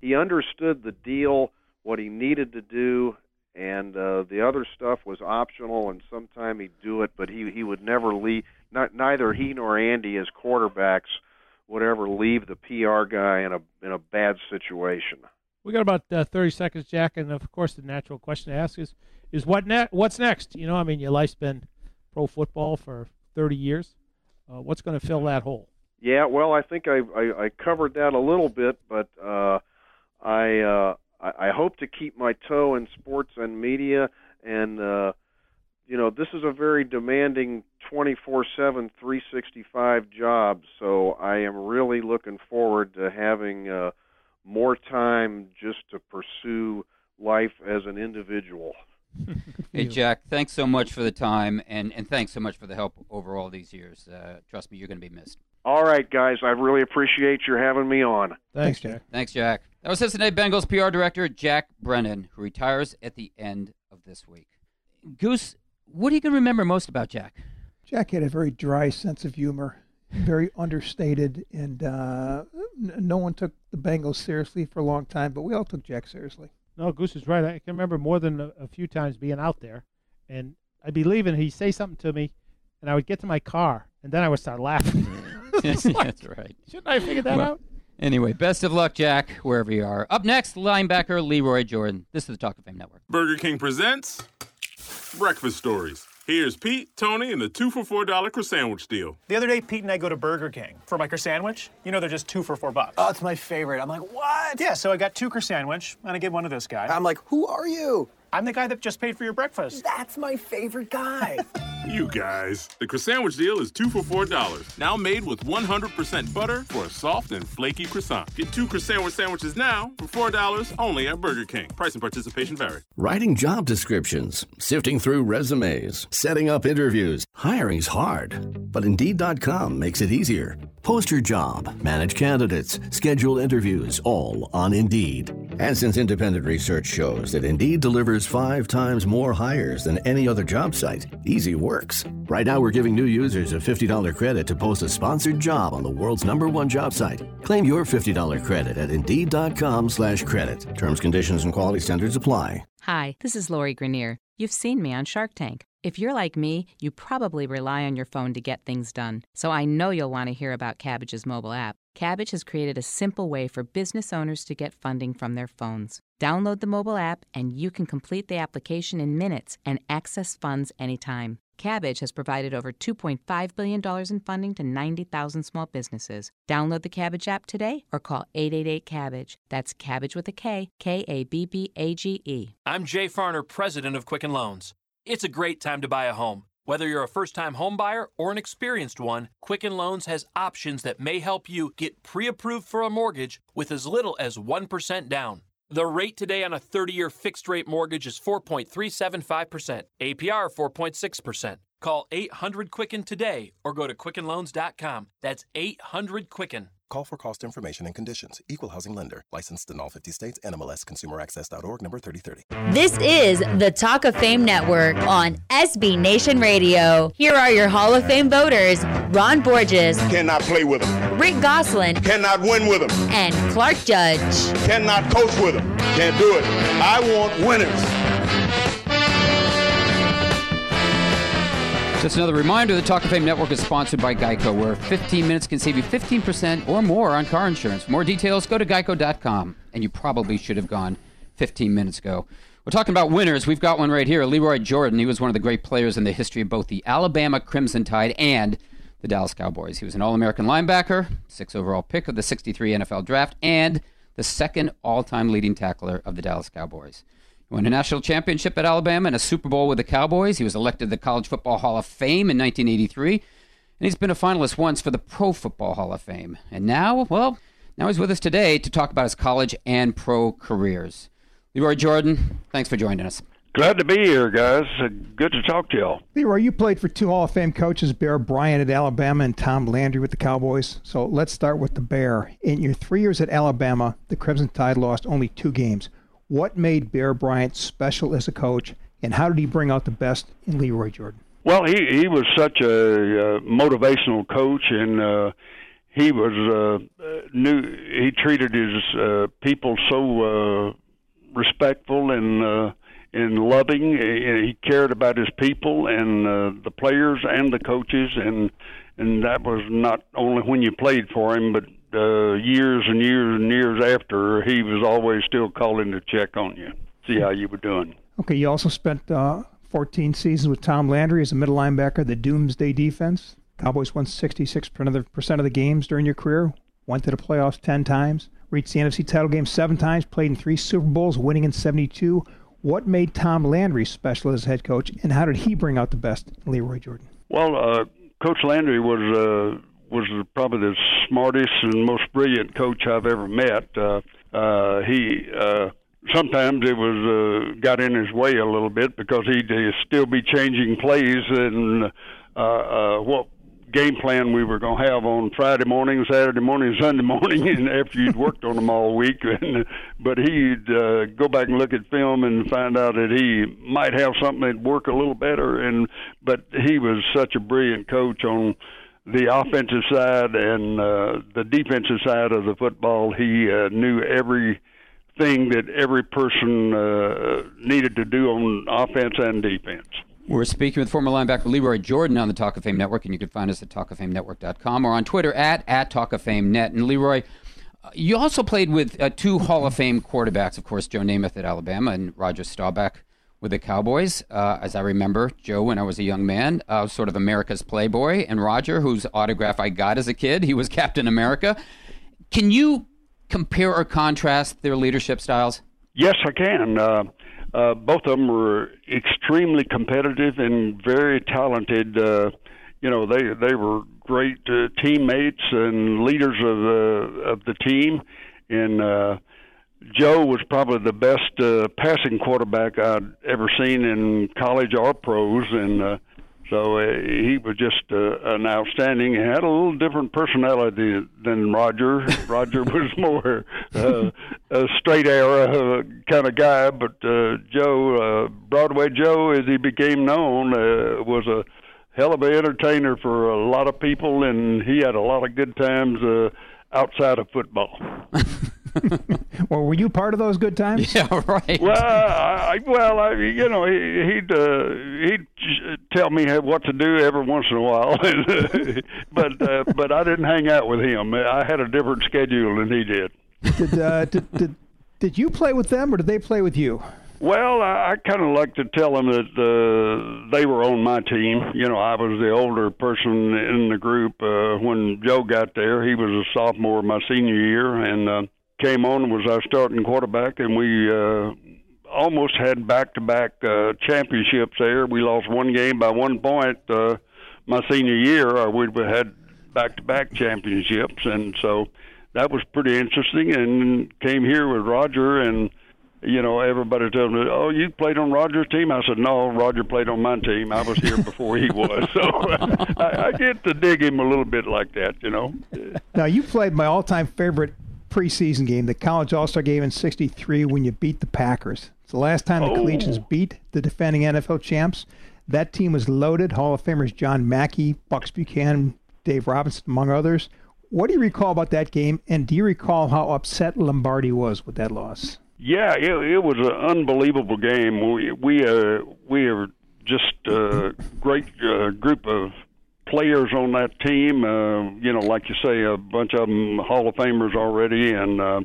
He understood the deal what he needed to do, and uh, the other stuff was optional. And sometime he'd do it, but he he would never leave. Not neither he nor Andy as quarterbacks would ever leave the PR guy in a in a bad situation. We got about uh, 30 seconds, Jack, and of course the natural question to ask is is what ne- what's next? You know, I mean, your life's been pro football for 30 years. Uh, what's going to fill that hole? Yeah, well, I think I, I I covered that a little bit, but uh, I uh, I, I hope to keep my toe in sports and media, and uh, you know this is a very demanding 24/7, 365 job. So I am really looking forward to having uh, more time just to pursue life as an individual. [laughs] hey Jack, thanks so much for the time, and and thanks so much for the help over all these years. Uh, trust me, you're going to be missed. All right, guys, I really appreciate your having me on. Thanks, Jack. Thanks, Jack. That was Cincinnati Bengals PR director Jack Brennan, who retires at the end of this week. Goose, what are you going to remember most about Jack? Jack had a very dry sense of humor, very understated, and uh, n- no one took the Bengals seriously for a long time, but we all took Jack seriously. No, Goose is right. I can remember more than a, a few times being out there, and I'd be leaving. He'd say something to me, and I would get to my car, and then I would start laughing. [laughs] That's right. [laughs] Shouldn't I figure that Well, out? Anyway, best of luck, Jack, wherever you are. Up next, linebacker Lee Roy Jordan. This is the Talk of Fame Network. Burger King presents Breakfast Stories. Here's Pete, Tony, and the two for four dollar Croissan'wich deal. The other day, Pete and I go to Burger King for my croissant. You know they're just two for four bucks. Oh, it's my favorite. I'm like, what? Yeah, so I got two croissant, and I give one to this guy. I'm like, who are you? I'm the guy that just paid for your breakfast. That's my favorite guy. [laughs] You guys. The Croissan'wich deal is two for four dollars. Now made with 100% butter for a soft and flaky croissant. Get two Croissan'wich sandwiches now for four dollars only at Burger King. Price and participation vary. Writing job descriptions, sifting through resumes, setting up interviews. Hiring's hard, but Indeed.com makes it easier. Post your job, manage candidates, schedule interviews, all on Indeed. And since independent research shows that Indeed delivers five times more hires than any other job site, easy works. Right now, we're giving new users a $50 credit to post a sponsored job on the world's number one job site. Claim your $50 credit at Indeed.com slash credit. Terms, conditions, and quality standards apply. Hi, this is Lori Greiner. You've seen me on Shark Tank. If you're like me, you probably rely on your phone to get things done. So I know you'll want to hear about Kabbage's mobile app. Kabbage has created a simple way for business owners to get funding from their phones. Download the mobile app and you can complete the application in minutes and access funds anytime. Kabbage has provided over $2.5 billion in funding to 90,000 small businesses. Download the Kabbage app today or call 888 Kabbage. That's Kabbage with a K, K A B B A G E. I'm Jay Farner, president of Quicken Loans. It's a great time to buy a home. Whether you're a first time homebuyer or an experienced one, Quicken Loans has options that may help you get pre approved for a mortgage with as little as 1% down. The rate today on a 30 year fixed rate mortgage is 4.375%, APR 4.6%. Call 800 Quicken today or go to QuickenLoans.com. That's 800 Quicken. Call for cost information and conditions. Equal housing lender. Licensed in all 50 states. NMLS ConsumerAccess.org number 3030. This is the Talk of Fame Network on SB Nation Radio. Here are your Hall of Fame voters Ron Borges, Cannot play with them. Rick Gosselin, Cannot win with them. and Clark Judge. Cannot coach with them. Can't do it. I want winners. Just another reminder the Talk of Fame Network is sponsored by Geico, where 15 minutes can save you 15% or more on car insurance. For more details, go to geico.com. And you probably should have gone 15 minutes ago. We're talking about winners. We've got one right here Lee Roy Jordan. He was one of the great players in the history of both the Alabama Crimson Tide and the Dallas Cowboys. He was an All American linebacker, six overall pick of the 63 NFL draft, and the second all time leading tackler of the Dallas Cowboys. He won a national championship at Alabama and a Super Bowl with the Cowboys. He was elected to the College Football Hall of Fame in 1983, and he's been a finalist once for the Pro Football Hall of Fame. And now, well, now he's with us today to talk about his college and pro careers. Lee Roy Jordan, thanks for joining us. Glad to be here, guys. Uh, Good to talk to y'all. Lee Roy, you played for two Hall of Fame coaches, Bear Bryant at Alabama and Tom Landry with the Cowboys. So let's start with the Bear. In your three years at Alabama, the Crimson Tide lost only two games. What made Bear Bryant special as a coach, and how did he bring out the best in Lee Roy Jordan? Well, he he was such a uh, motivational coach, and uh, he was uh, knew he treated his uh, people so uh, respectful and uh, and loving. He he cared about his people and uh, the players and the coaches, and and that was not only when you played for him, but uh, years and years and years after, he was always still calling to check on you, see how you were doing. Okay, you also spent uh, 14 seasons with Tom Landry as a middle linebacker, the Doomsday Defense. Cowboys won 66% of the, percent of the games during your career, went to the playoffs 10 times, reached the NFC title game seven times, played in three Super Bowls, winning in 72. What made Tom Landry special as head coach, and how did he bring out the best in Lee Roy Jordan? Well, uh, Coach Landry was uh, was probably the smartest and most brilliant coach I've ever met. Uh, uh, he uh, sometimes it was uh, got in his way a little bit because he'd uh, still be changing plays and uh, uh, what game plan we were going to have on Friday morning, Saturday morning, [laughs] Sunday morning, and after you'd worked on them all week. [laughs] And, but he'd uh, go back and look at film and find out that he might have something that'd work a little better. And but he was such a brilliant coach on the offensive side and uh, the defensive side of the football. He uh, knew everything that every person uh, needed to do on offense and defense. We're speaking with former linebacker Lee Roy Jordan on the Talk of Fame Network, and you can find us at talkoffamenetwork.com or on Twitter at, at talkoffamenet. And Lee Roy, You also played with uh, two Hall of Fame quarterbacks, of course, Joe Namath at Alabama and Roger Staubach with the Cowboys. Uh, as I remember, Joe, when I was a young man, sort of America's playboy, and Roger, whose autograph I got as a kid, [laughs] he was Captain America. Can you compare or contrast their leadership styles? Yes, I can. Uh, uh, both of them were extremely competitive and very talented. Uh, you know, they they were great uh, teammates and leaders of the of the team. And uh, Joe was probably the best uh, passing quarterback I'd ever seen in college or pros, and uh, so uh, he was just uh, an outstanding. He had a little different personality than Roger. [laughs] Roger was more uh, a straight arrow uh, kind of guy, but uh, Joe, uh, Broadway Joe, as he became known, uh, was a hell of an entertainer for a lot of people, and he had a lot of good times uh, outside of football. [laughs] [laughs] well, were you part of those good times? [laughs] Yeah, right. Well, I, well, I, you know, he, he'd uh, he'd tell me what to do every once in a while, [laughs] but uh, but I didn't hang out with him. I had a different schedule than he did. Did uh, did, did did you play with them, or did they play with you? Well, I, I kind of like to tell them that uh, they were on my team. You know, I was the older person in the group. Uh, when Joe got there, he was a sophomore my senior year, and uh, came on was our starting quarterback, and we uh, almost had back-to-back uh, championships there. We lost one game by one point uh, my senior year, we had back-to-back championships, and so that was pretty interesting. And came here with Roger and you know, everybody tells me, "Oh, you played on Roger's team." I said, "No, Roger played on my team. I was here before he was." [laughs] So I, I get to dig him a little bit like that, you know. Now, you played my all-time favorite preseason game, the College All-Star game in '63, when you beat the Packers. It's the last time the Oh. Collegians beat the defending NFL champs. That team was loaded. Hall of Famers John Mackey, Bucks Buchanan, Dave Robinson, among others. What do you recall about that game? And do you recall how upset Lombardi was with that loss? Yeah, it, it was an unbelievable game. We we uh, we are just a great uh, group of players on that team. Uh, you know, like you say, a bunch of them Hall of Famers already, and uh,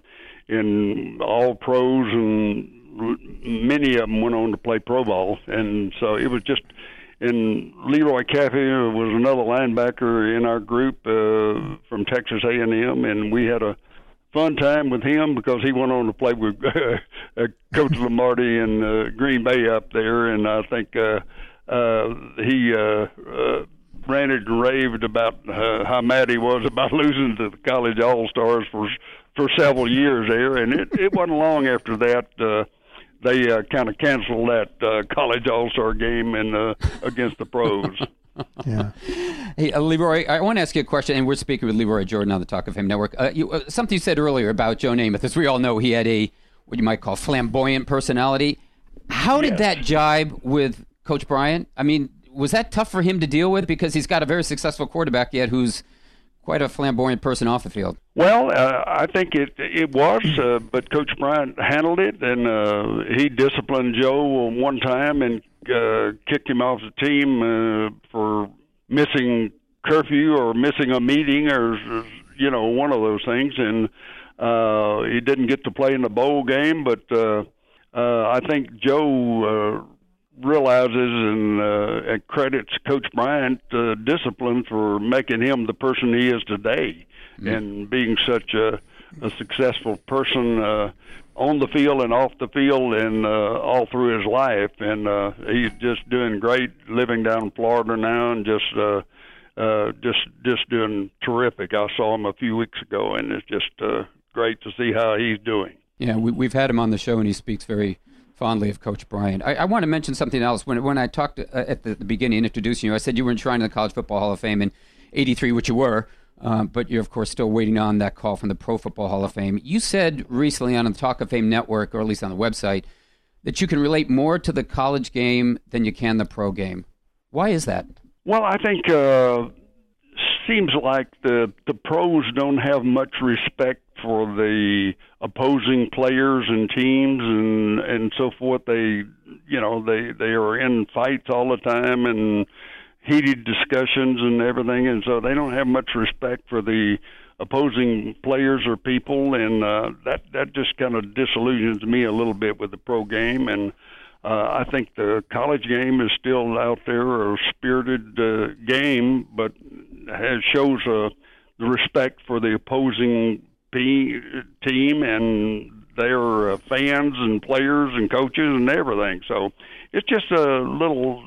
and all pros, and many of them went on to play pro ball. And so it was just. And Lee Roy Caffey was another linebacker in our group uh, from Texas A&M, and we had a fun time with him because he went on to play with [laughs] uh, Coach Lombardi in uh, Green Bay up there, and I think uh, uh, he uh, uh, ranted and raved about uh, how mad he was [laughs] about losing to the college All Stars for for several years there, and it, it wasn't long after that. Uh, they uh, kind of canceled that uh, college All Star game and uh, against the pros. [laughs] Yeah. Hey, uh, Lee Roy, I want to ask you a question, and we're speaking with Lee Roy Jordan on the Talk of Fame Network. Uh, you, uh, something you said earlier about Joe Namath, as we all know, he had a what you might call flamboyant personality. How did that jibe with Coach Bryant? I mean, was that tough for him to deal with because he's got a very successful quarterback yet who's quite a flamboyant person off the field? Well, uh, I think it it was, uh, but Coach Bryant handled it, and uh, he disciplined Joe one time and uh, kicked him off the team uh, for missing curfew or missing a meeting or you know one of those things, and uh, he didn't get to play in the bowl game. But uh, uh, I think Joe. Uh, realizes and, uh, and credits Coach Bryant uh, discipline for making him the person he is today, and being such a, a successful person uh, on the field and off the field and uh, all through his life. And uh, he's just doing great, living down in Florida now, and just. Uh, uh, just just doing terrific. I saw him a few weeks ago, and it's just uh, great to see how he's doing. Yeah, we, we've had him on the show, and he speaks very fondly of Coach Bryant. I, I want to mention something else. When when I talked uh, at the, the beginning, introducing you, I said you were enshrined in the College Football Hall of Fame in '83, which you were, um, but you're of course still waiting on that call from the Pro Football Hall of Fame. You said recently on the Talk of Fame network, or at least on the website, that you can relate more to the college game than you can the pro game. Why is that? Well, I think uh, seems like the the pros don't have much respect for the opposing players and teams and and so forth. They you know they they are in fights all the time and heated discussions and everything, and so they don't have much respect for the opposing players or people, and uh, that that just kind of disillusions me a little bit with the pro game. And uh, I think the college game is still out there, a spirited uh, game, but has shows uh, the respect for the opposing pe- team and their uh, fans and players and coaches and everything. So it's just a little.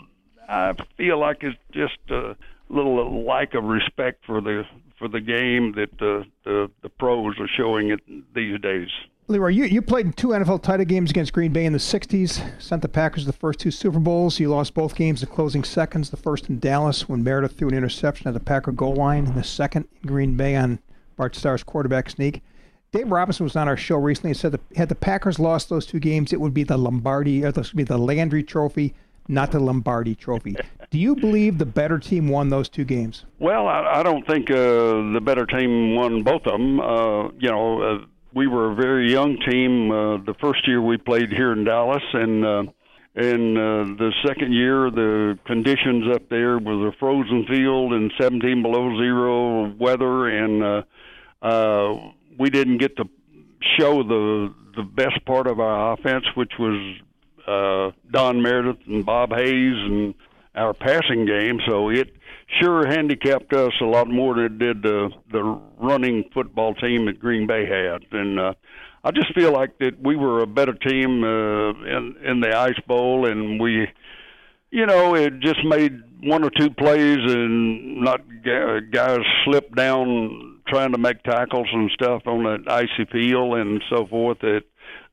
I feel like it's just a little lack of respect for the for the game that the the, the pros are showing it these days. Lee Roy, you, you played in two NFL title games against Green Bay in the 60s, sent the Packers the first two Super Bowls. You lost both games in closing seconds, the first in Dallas when Meredith threw an interception at the Packer goal line, and the second in Green Bay on Bart Starr's quarterback sneak. Dave Robinson was on our show recently and said that had the Packers lost those two games, it would be the Lombardi, or this would be the Landry Trophy, not the Lombardi Trophy. Do you believe the better team won those two games? Well, I, I don't think uh, the better team won both of them. Uh, you know, uh, we were a very young team uh, the first year we played here in Dallas, and uh, and uh, the second year the conditions up there was a frozen field and 17 below zero weather, and uh, uh, we didn't get to show the the best part of our offense, which was uh, Don Meredith and Bob Hayes and our passing game. So it sure handicapped us a lot more than it did the the running football team that Green Bay had. And uh, I just feel like that we were a better team uh, in in the Ice Bowl, and we, you know, it just made one or two plays and not guys slip down trying to make tackles and stuff on that icy field and so forth. That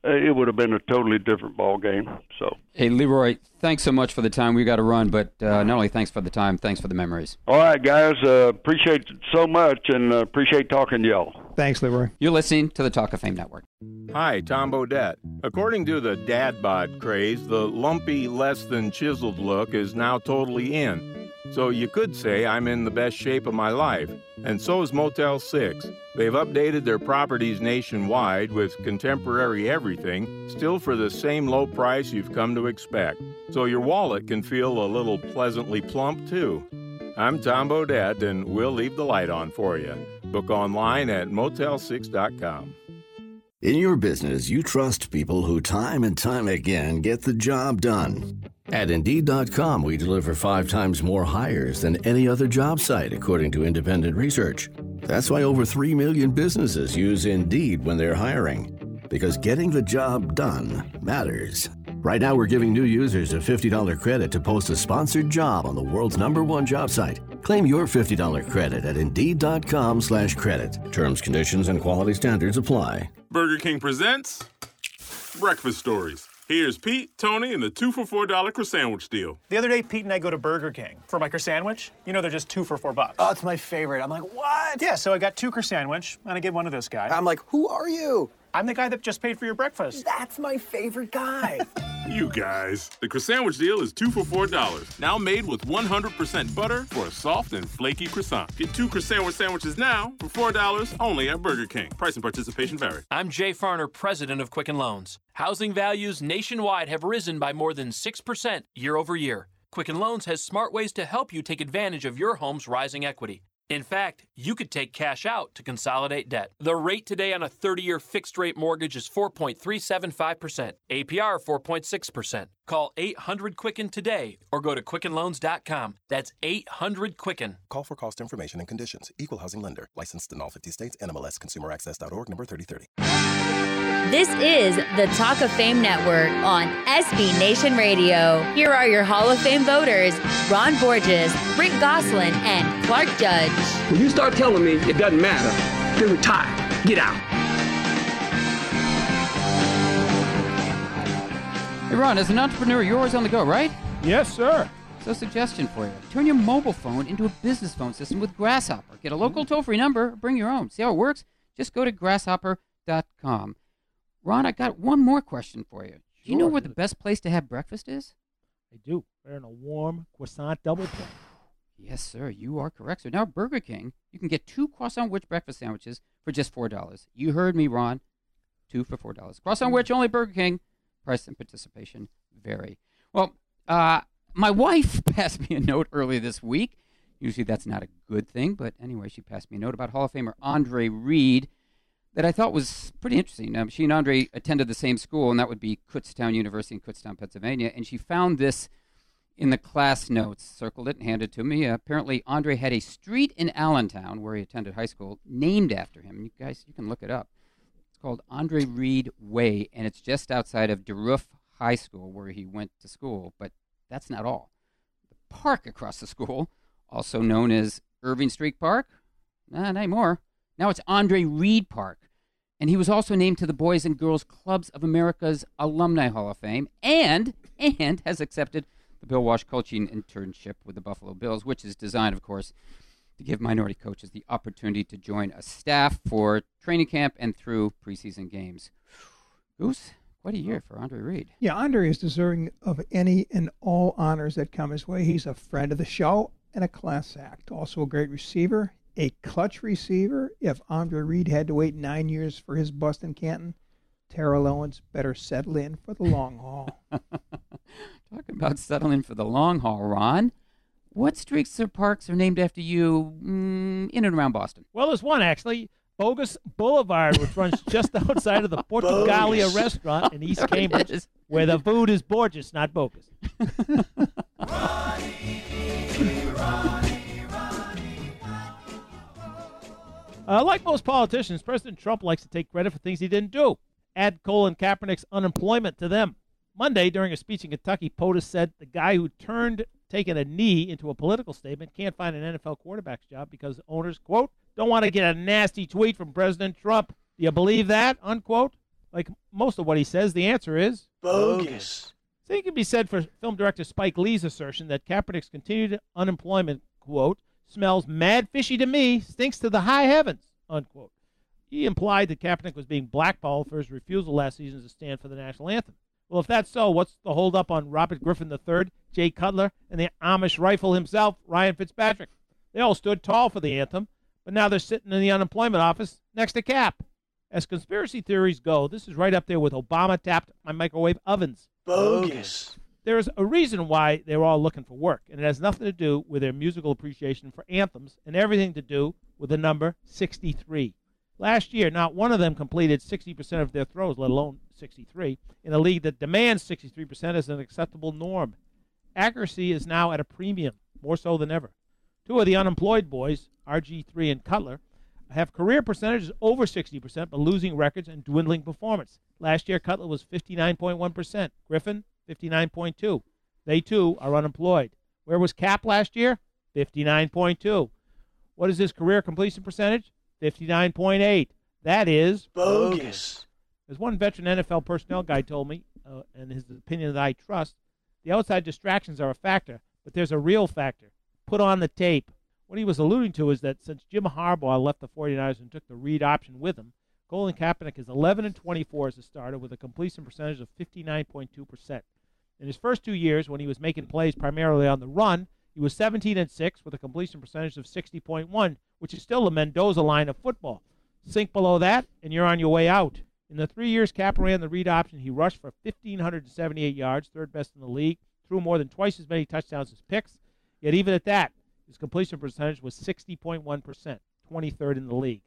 it would have been a totally different ball game. So, Hey, Lee Roy, thanks so much for the time. We got to run, but uh, not only thanks for the time, thanks for the memories. all right, guys, uh, appreciate it so much and uh, appreciate talking to y'all. Thanks, Lee Roy. You're listening to the Talk of Fame Network. Hi, Tom Bodett. According to the dad bod craze, the lumpy, less than chiseled look is now totally in. So you could say I'm in the best shape of my life, and so is Motel 6. They've updated their properties nationwide with contemporary everything, still for the same low price you've come to expect. So your wallet can feel a little pleasantly plump, too. I'm Tom Bodett, and we'll leave the light on for you. Book online at motel6.com. In your business, you trust people who time and time again get the job done. At Indeed.com, we deliver five times more hires than any other job site, according to independent research. That's why over 3 million businesses use Indeed when they're hiring, because getting the job done matters. Right now, we're giving new users a $50 credit to post a sponsored job on the world's number one job site. Claim your $50 credit at Indeed.com slash credit. Terms, conditions, and quality standards apply. Burger King presents Breakfast Stories. Here's Pete, Tony, and the two for four dollar Croissan'wich deal. The other day, Pete and I go to Burger King for my sandwich. You know, they're just two for four bucks. Oh, it's my favorite. I'm like, what? Yeah, so I got two sandwich, and I get one to this guy. I'm like, who are you? I'm the guy that just paid for your breakfast. That's my favorite guy. [laughs] You guys. The croissant deal is two for four dollars. Now made with 100% butter for a soft and flaky croissant. Get two Croissan'wiches now for four dollars only at Burger King. Price and participation vary. I'm Jay Farner, president of Quicken Loans. Housing values nationwide have risen by more than 6% year over year. Quicken Loans has smart ways to help you take advantage of your home's rising equity. In fact, you could take cash out to consolidate debt. The rate today on a 30 year fixed rate mortgage is 4.375%, APR 4.6%. Call 800 Quicken today or go to QuickenLoans.com. That's 800 Quicken. Call for cost information and conditions. Equal housing lender. Licensed in all 50 states. NMLS ConsumerAccess.org number 3030. This is the Talk of Fame Network on SB Nation Radio. Here are your Hall of Fame voters Ron Borges, Rick Gosselin, and Clark Judge. When you start telling me it doesn't matter, then retire. Get out. Hey, Ron, as an entrepreneur, you're always on the go, right? Yes, sir. So, suggestion for you turn your mobile phone into a business phone system with Grasshopper. Get a local toll free number, bring your own. See how it works? Just go to grasshopper.com. Ron, I got one more question for you. Do you know where the best place to have breakfast is? I do. They're in a warm croissant double play. Yes, sir. You are correct. So now at Burger King, you can get two Croissan'wich breakfast sandwiches for just four dollars. You heard me, Ron. Two for four dollars. Croissan'wich only Burger King. Price and participation vary. Well, uh, my wife [laughs] passed me a note earlier this week Usually that's not a good thing, but anyway, she passed me a note about Hall of Famer Andre Reed that I thought was pretty interesting. Um, she and Andre attended the same school, and that would be Kutztown University in Kutztown, Pennsylvania. And she found this in the class notes, circled it, and handed it to me. Uh, apparently, Andre had a street in Allentown, where he attended high school, named after him. You guys, you can look it up. Called Andre Reed Way, and it's just outside of Dieruff High School, where he went to school. But that's not all. The park across the school, also known as Irving Street Park, nah, not anymore. Now it's Andre Reed Park. And he was also named to the Boys and Girls Clubs of America's Alumni Hall of Fame and and has accepted the Bill Walsh coaching internship with the Buffalo Bills, which is designed, of course, to give minority coaches the opportunity to join a staff for training camp and through preseason games. Goose, quite a year for Andre Reed. Yeah, Andre is deserving of any and all honors that come his way. He's a friend of the show and a class act. Also a great receiver, a clutch receiver. If Andre Reed had to wait nine years for his bust in Canton, Terrell Owens better settle in for the long haul. [laughs] Talking about settling for the long haul, Ron. What streets or parks are named after you mm, in and around Boston? Well, there's one actually. Bogus Boulevard, which runs [laughs] just outside of the Portugalia Bogus. restaurant in East [laughs] There Cambridge, is. where the food is gorgeous, not bogus. [laughs] Uh, like most politicians, President Trump likes to take credit for things he didn't do. Add Colin Kaepernick's unemployment to them. Monday, during a speech in Kentucky, POTUS said the guy who turned taking a knee into a political statement can't find an NFL quarterback's job because owners, quote, don't want to get a nasty tweet from President Trump. Do you believe that? Unquote. Like most of what he says, the answer is Bogus. Same can be said for film director Spike Lee's assertion that Kaepernick's continued unemployment, quote, smells mad fishy to me, stinks to the high heavens, unquote. He implied that Kaepernick was being blackballed for his refusal last season to stand for the national anthem. Well, if that's so, what's the holdup on Robert Griffin III, Jay Cutler, and the Amish rifle himself, Ryan Fitzpatrick? They all stood tall for the anthem, but now they're sitting in the unemployment office next to Cap. As conspiracy theories go, this is right up there with Obama tapped my microwave ovens. Bogus. There's a reason why they're all looking for work, and it has nothing to do with their musical appreciation for anthems and everything to do with the number 63. Last year, not one of them completed 60% of their throws, let alone 63, in a league that demands 63% as an acceptable norm. Accuracy is now at a premium, more so than ever. Two of the unemployed boys, RG3 and Cutler, have career percentages over 60%, but losing records and dwindling performance. Last year, Cutler was 59.1%, Griffin, 59.2. They too are unemployed. Where was Cap last year? 59.2. What is his career completion percentage? 59.8. That is Bogus. As one veteran NFL personnel guy told me, uh, and his opinion that I trust, the outside distractions are a factor, but there's a real factor. Put on the tape. What he was alluding to is that since Jim Harbaugh left the 49ers and took the read option with him, Colin Kaepernick is 11 and 24 as a starter with a completion percentage of 59.2%. In his first two years, when he was making plays primarily on the run, he was 17 and 6 with a completion percentage of 60.1, which is still the Mendoza line of football. Sink below that, and you're on your way out. In the three years Cap ran the read option, he rushed for 1,578 yards, third best in the league, threw more than twice as many touchdowns as picks. Yet even at that, his completion percentage was 60.1%, 23rd in the league.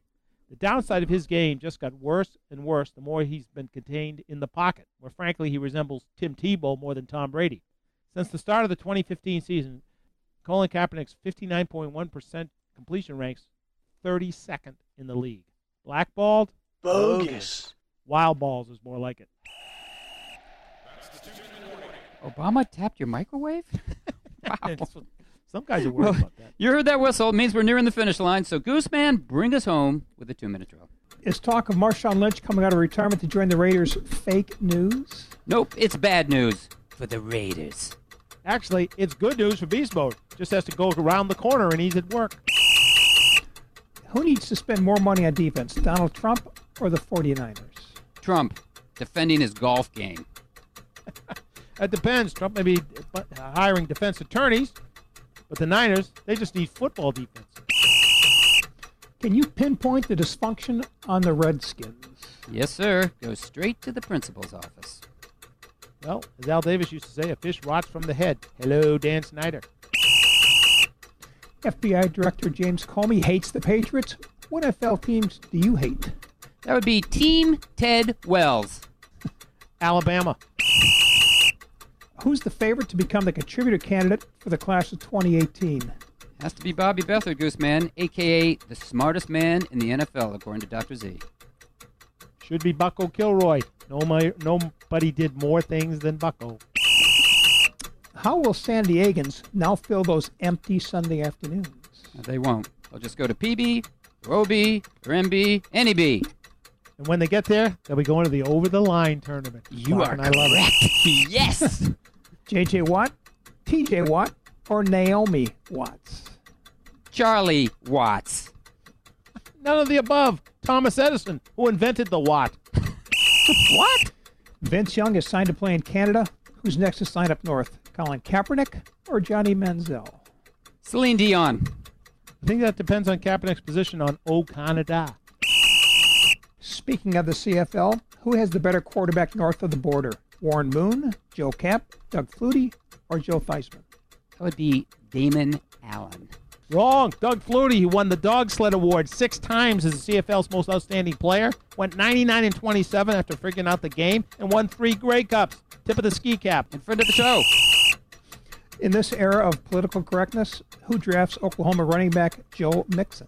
The downside of his game just got worse and worse the more he's been contained in the pocket, where frankly he resembles Tim Tebow more than Tom Brady. Since the start of the 2015 season, Colin Kaepernick's 59.1% completion ranks 32nd in the league. Blackballed? Bogus. Wild balls is more like it. Obama tapped your microwave? [laughs] wow. [laughs] Some guys are worried Well, about that. You heard that whistle. It means we're nearing the finish line. So, Gooseman, bring us home with a two minute drill. Is talk of Marshawn Lynch coming out of retirement to join the Raiders fake news? Nope, it's bad news for the Raiders. Actually, it's good news for Beast Mode. Just has to go around the corner and he's at work. Who needs to spend more money on defense, Donald Trump or the 49ers? Trump defending his golf game. That depends. Trump may be hiring defense attorneys, but the Niners, they just need football defense. Can you pinpoint the dysfunction on the Redskins? Yes, sir. Go straight to the principal's office. Well, as Al Davis used to say, a fish rots from the head. Hello, Dan Snyder. FBI Director James Comey hates the Patriots. What NFL teams do you hate? That would be Team Ted Wells. Alabama. Who's the favorite to become the contributor candidate for the class of 2018? Has to be Bobby Beathard, Gooseman, aka the smartest man in the NFL, according to Dr. Z. Should be Bucko Kilroy. No, my, nobody did more things than Bucko. How will San Diegans now fill those empty Sunday afternoons? They won't. They'll just go to PB, or OB, or MB, any B. And when they get there, they'll be going to the over the line tournament. You Fuck, are and I love it. yes. [laughs] JJ Watt, TJ Watt, or Naomi Watts? Charlie Watts. None of the above. Thomas Edison, who invented the watt. [laughs] what? Vince Young is signed to play in Canada. Who's next to sign up north? Colin Kaepernick or Johnny Manziel? Celine Dion. I think that depends on Kaepernick's position on O Canada. Speaking of the CFL, who has the better quarterback north of the border? Warren Moon, Joe Kapp, Doug Flutie, or Joe Theismann? That would be Damon Allen. Wrong. Doug Flutie, who won the Dog Sled Award six times as the CFL's most outstanding player, went 99 and 27 after figuring out the game, and won three Grey Cups. Tip of the ski cap. In front of the show. In this era of political correctness, who drafts Oklahoma running back Joe Mixon?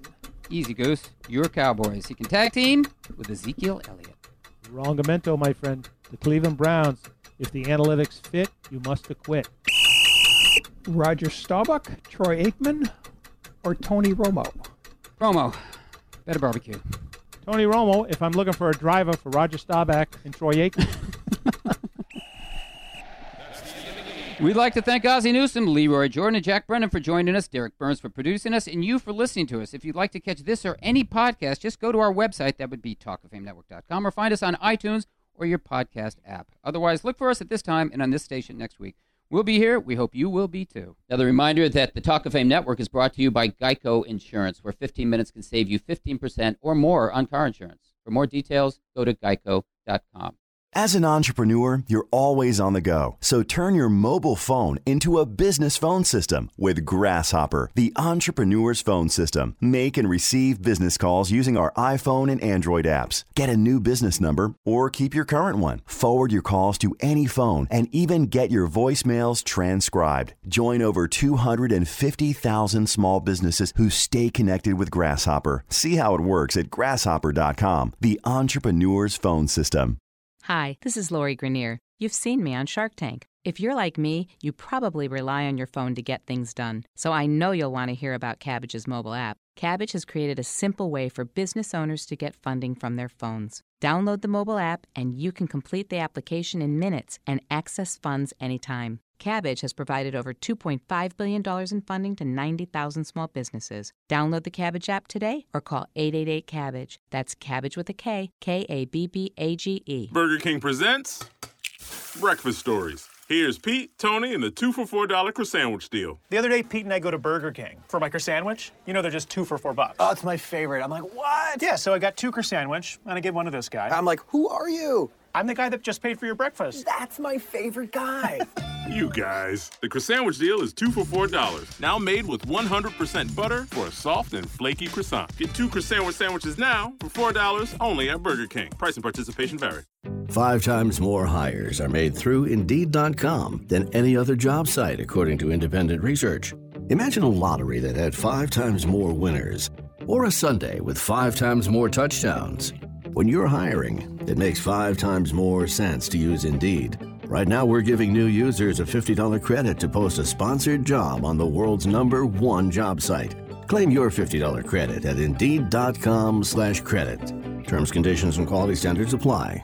Easy, Goose. Your Cowboys. He can tag team with Ezekiel Elliott. Wrongamento, my friend. The Cleveland Browns. If the analytics fit, you must acquit. Roger Staubach, Troy Aikman, or Tony Romo? Romo. Better barbecue. Tony Romo, if I'm looking for a driver for Roger Staubach and Troy Aikman. We'd like to thank Ozzie Newsome, Lee Roy Jordan, and Jack Brennan for joining us, Derek Burns for producing us, and you for listening to us. If you'd like to catch this or any podcast, just go to our website. That would be talkoffamenetwork.com or find us on iTunes or your podcast app. Otherwise, look for us at this time and on this station next week. We'll be here. We hope you will be too. Another reminder that the Talk of Fame Network is brought to you by Geico Insurance, where 15 minutes can save you 15% or more on car insurance. For more details, go to geico.com. As an entrepreneur, you're always on the go. So turn your mobile phone into a business phone system with Grasshopper, the entrepreneur's phone system. Make and receive business calls using our iPhone and Android apps. Get a new business number or keep your current one. Forward your calls to any phone and even get your voicemails transcribed. Join over 250,000 small businesses who stay connected with Grasshopper. See how it works at grasshopper.com, the entrepreneur's phone system. Hi, this is Lori Greiner. You've seen me on Shark Tank. If you're like me, you probably rely on your phone to get things done. So I know you'll want to hear about Kabbage's mobile app. Kabbage has created a simple way for business owners to get funding from their phones. Download the mobile app and you can complete the application in minutes and access funds anytime. Kabbage has provided over $2.5 billion in funding to 90,000 small businesses. Download the Kabbage app today or call 888 Kabbage. That's Kabbage with a K, K A B B A G E. Burger King presents Breakfast Stories. Here's Pete, Tony, and the two for four dollar Croissan'wich deal. The other day, Pete and I go to Burger King for my Croissan'wich. You know they're just two for four bucks. Oh, it's my favorite. I'm like, what? Yeah, so I got two croissant, and I gave one to this guy. I'm like, who are you? I'm the guy that just paid for your breakfast. That's my favorite guy. [laughs] You guys. The Croissan'wich deal is two for four dollars. Now made with 100% butter for a soft and flaky croissant. Get two croissant sandwiches now for four dollars only at Burger King. Price and participation vary. Five times more hires are made through Indeed.com than any other job site, according to independent research. Imagine a lottery that had five times more winners, or a Sunday with five times more touchdowns. When you're hiring, it makes five times more sense to use Indeed. Right now, we're giving new users a $50 credit to post a sponsored job on the world's number one job site. Claim your $50 credit at Indeed.com slash credit. Terms, conditions, and quality standards apply.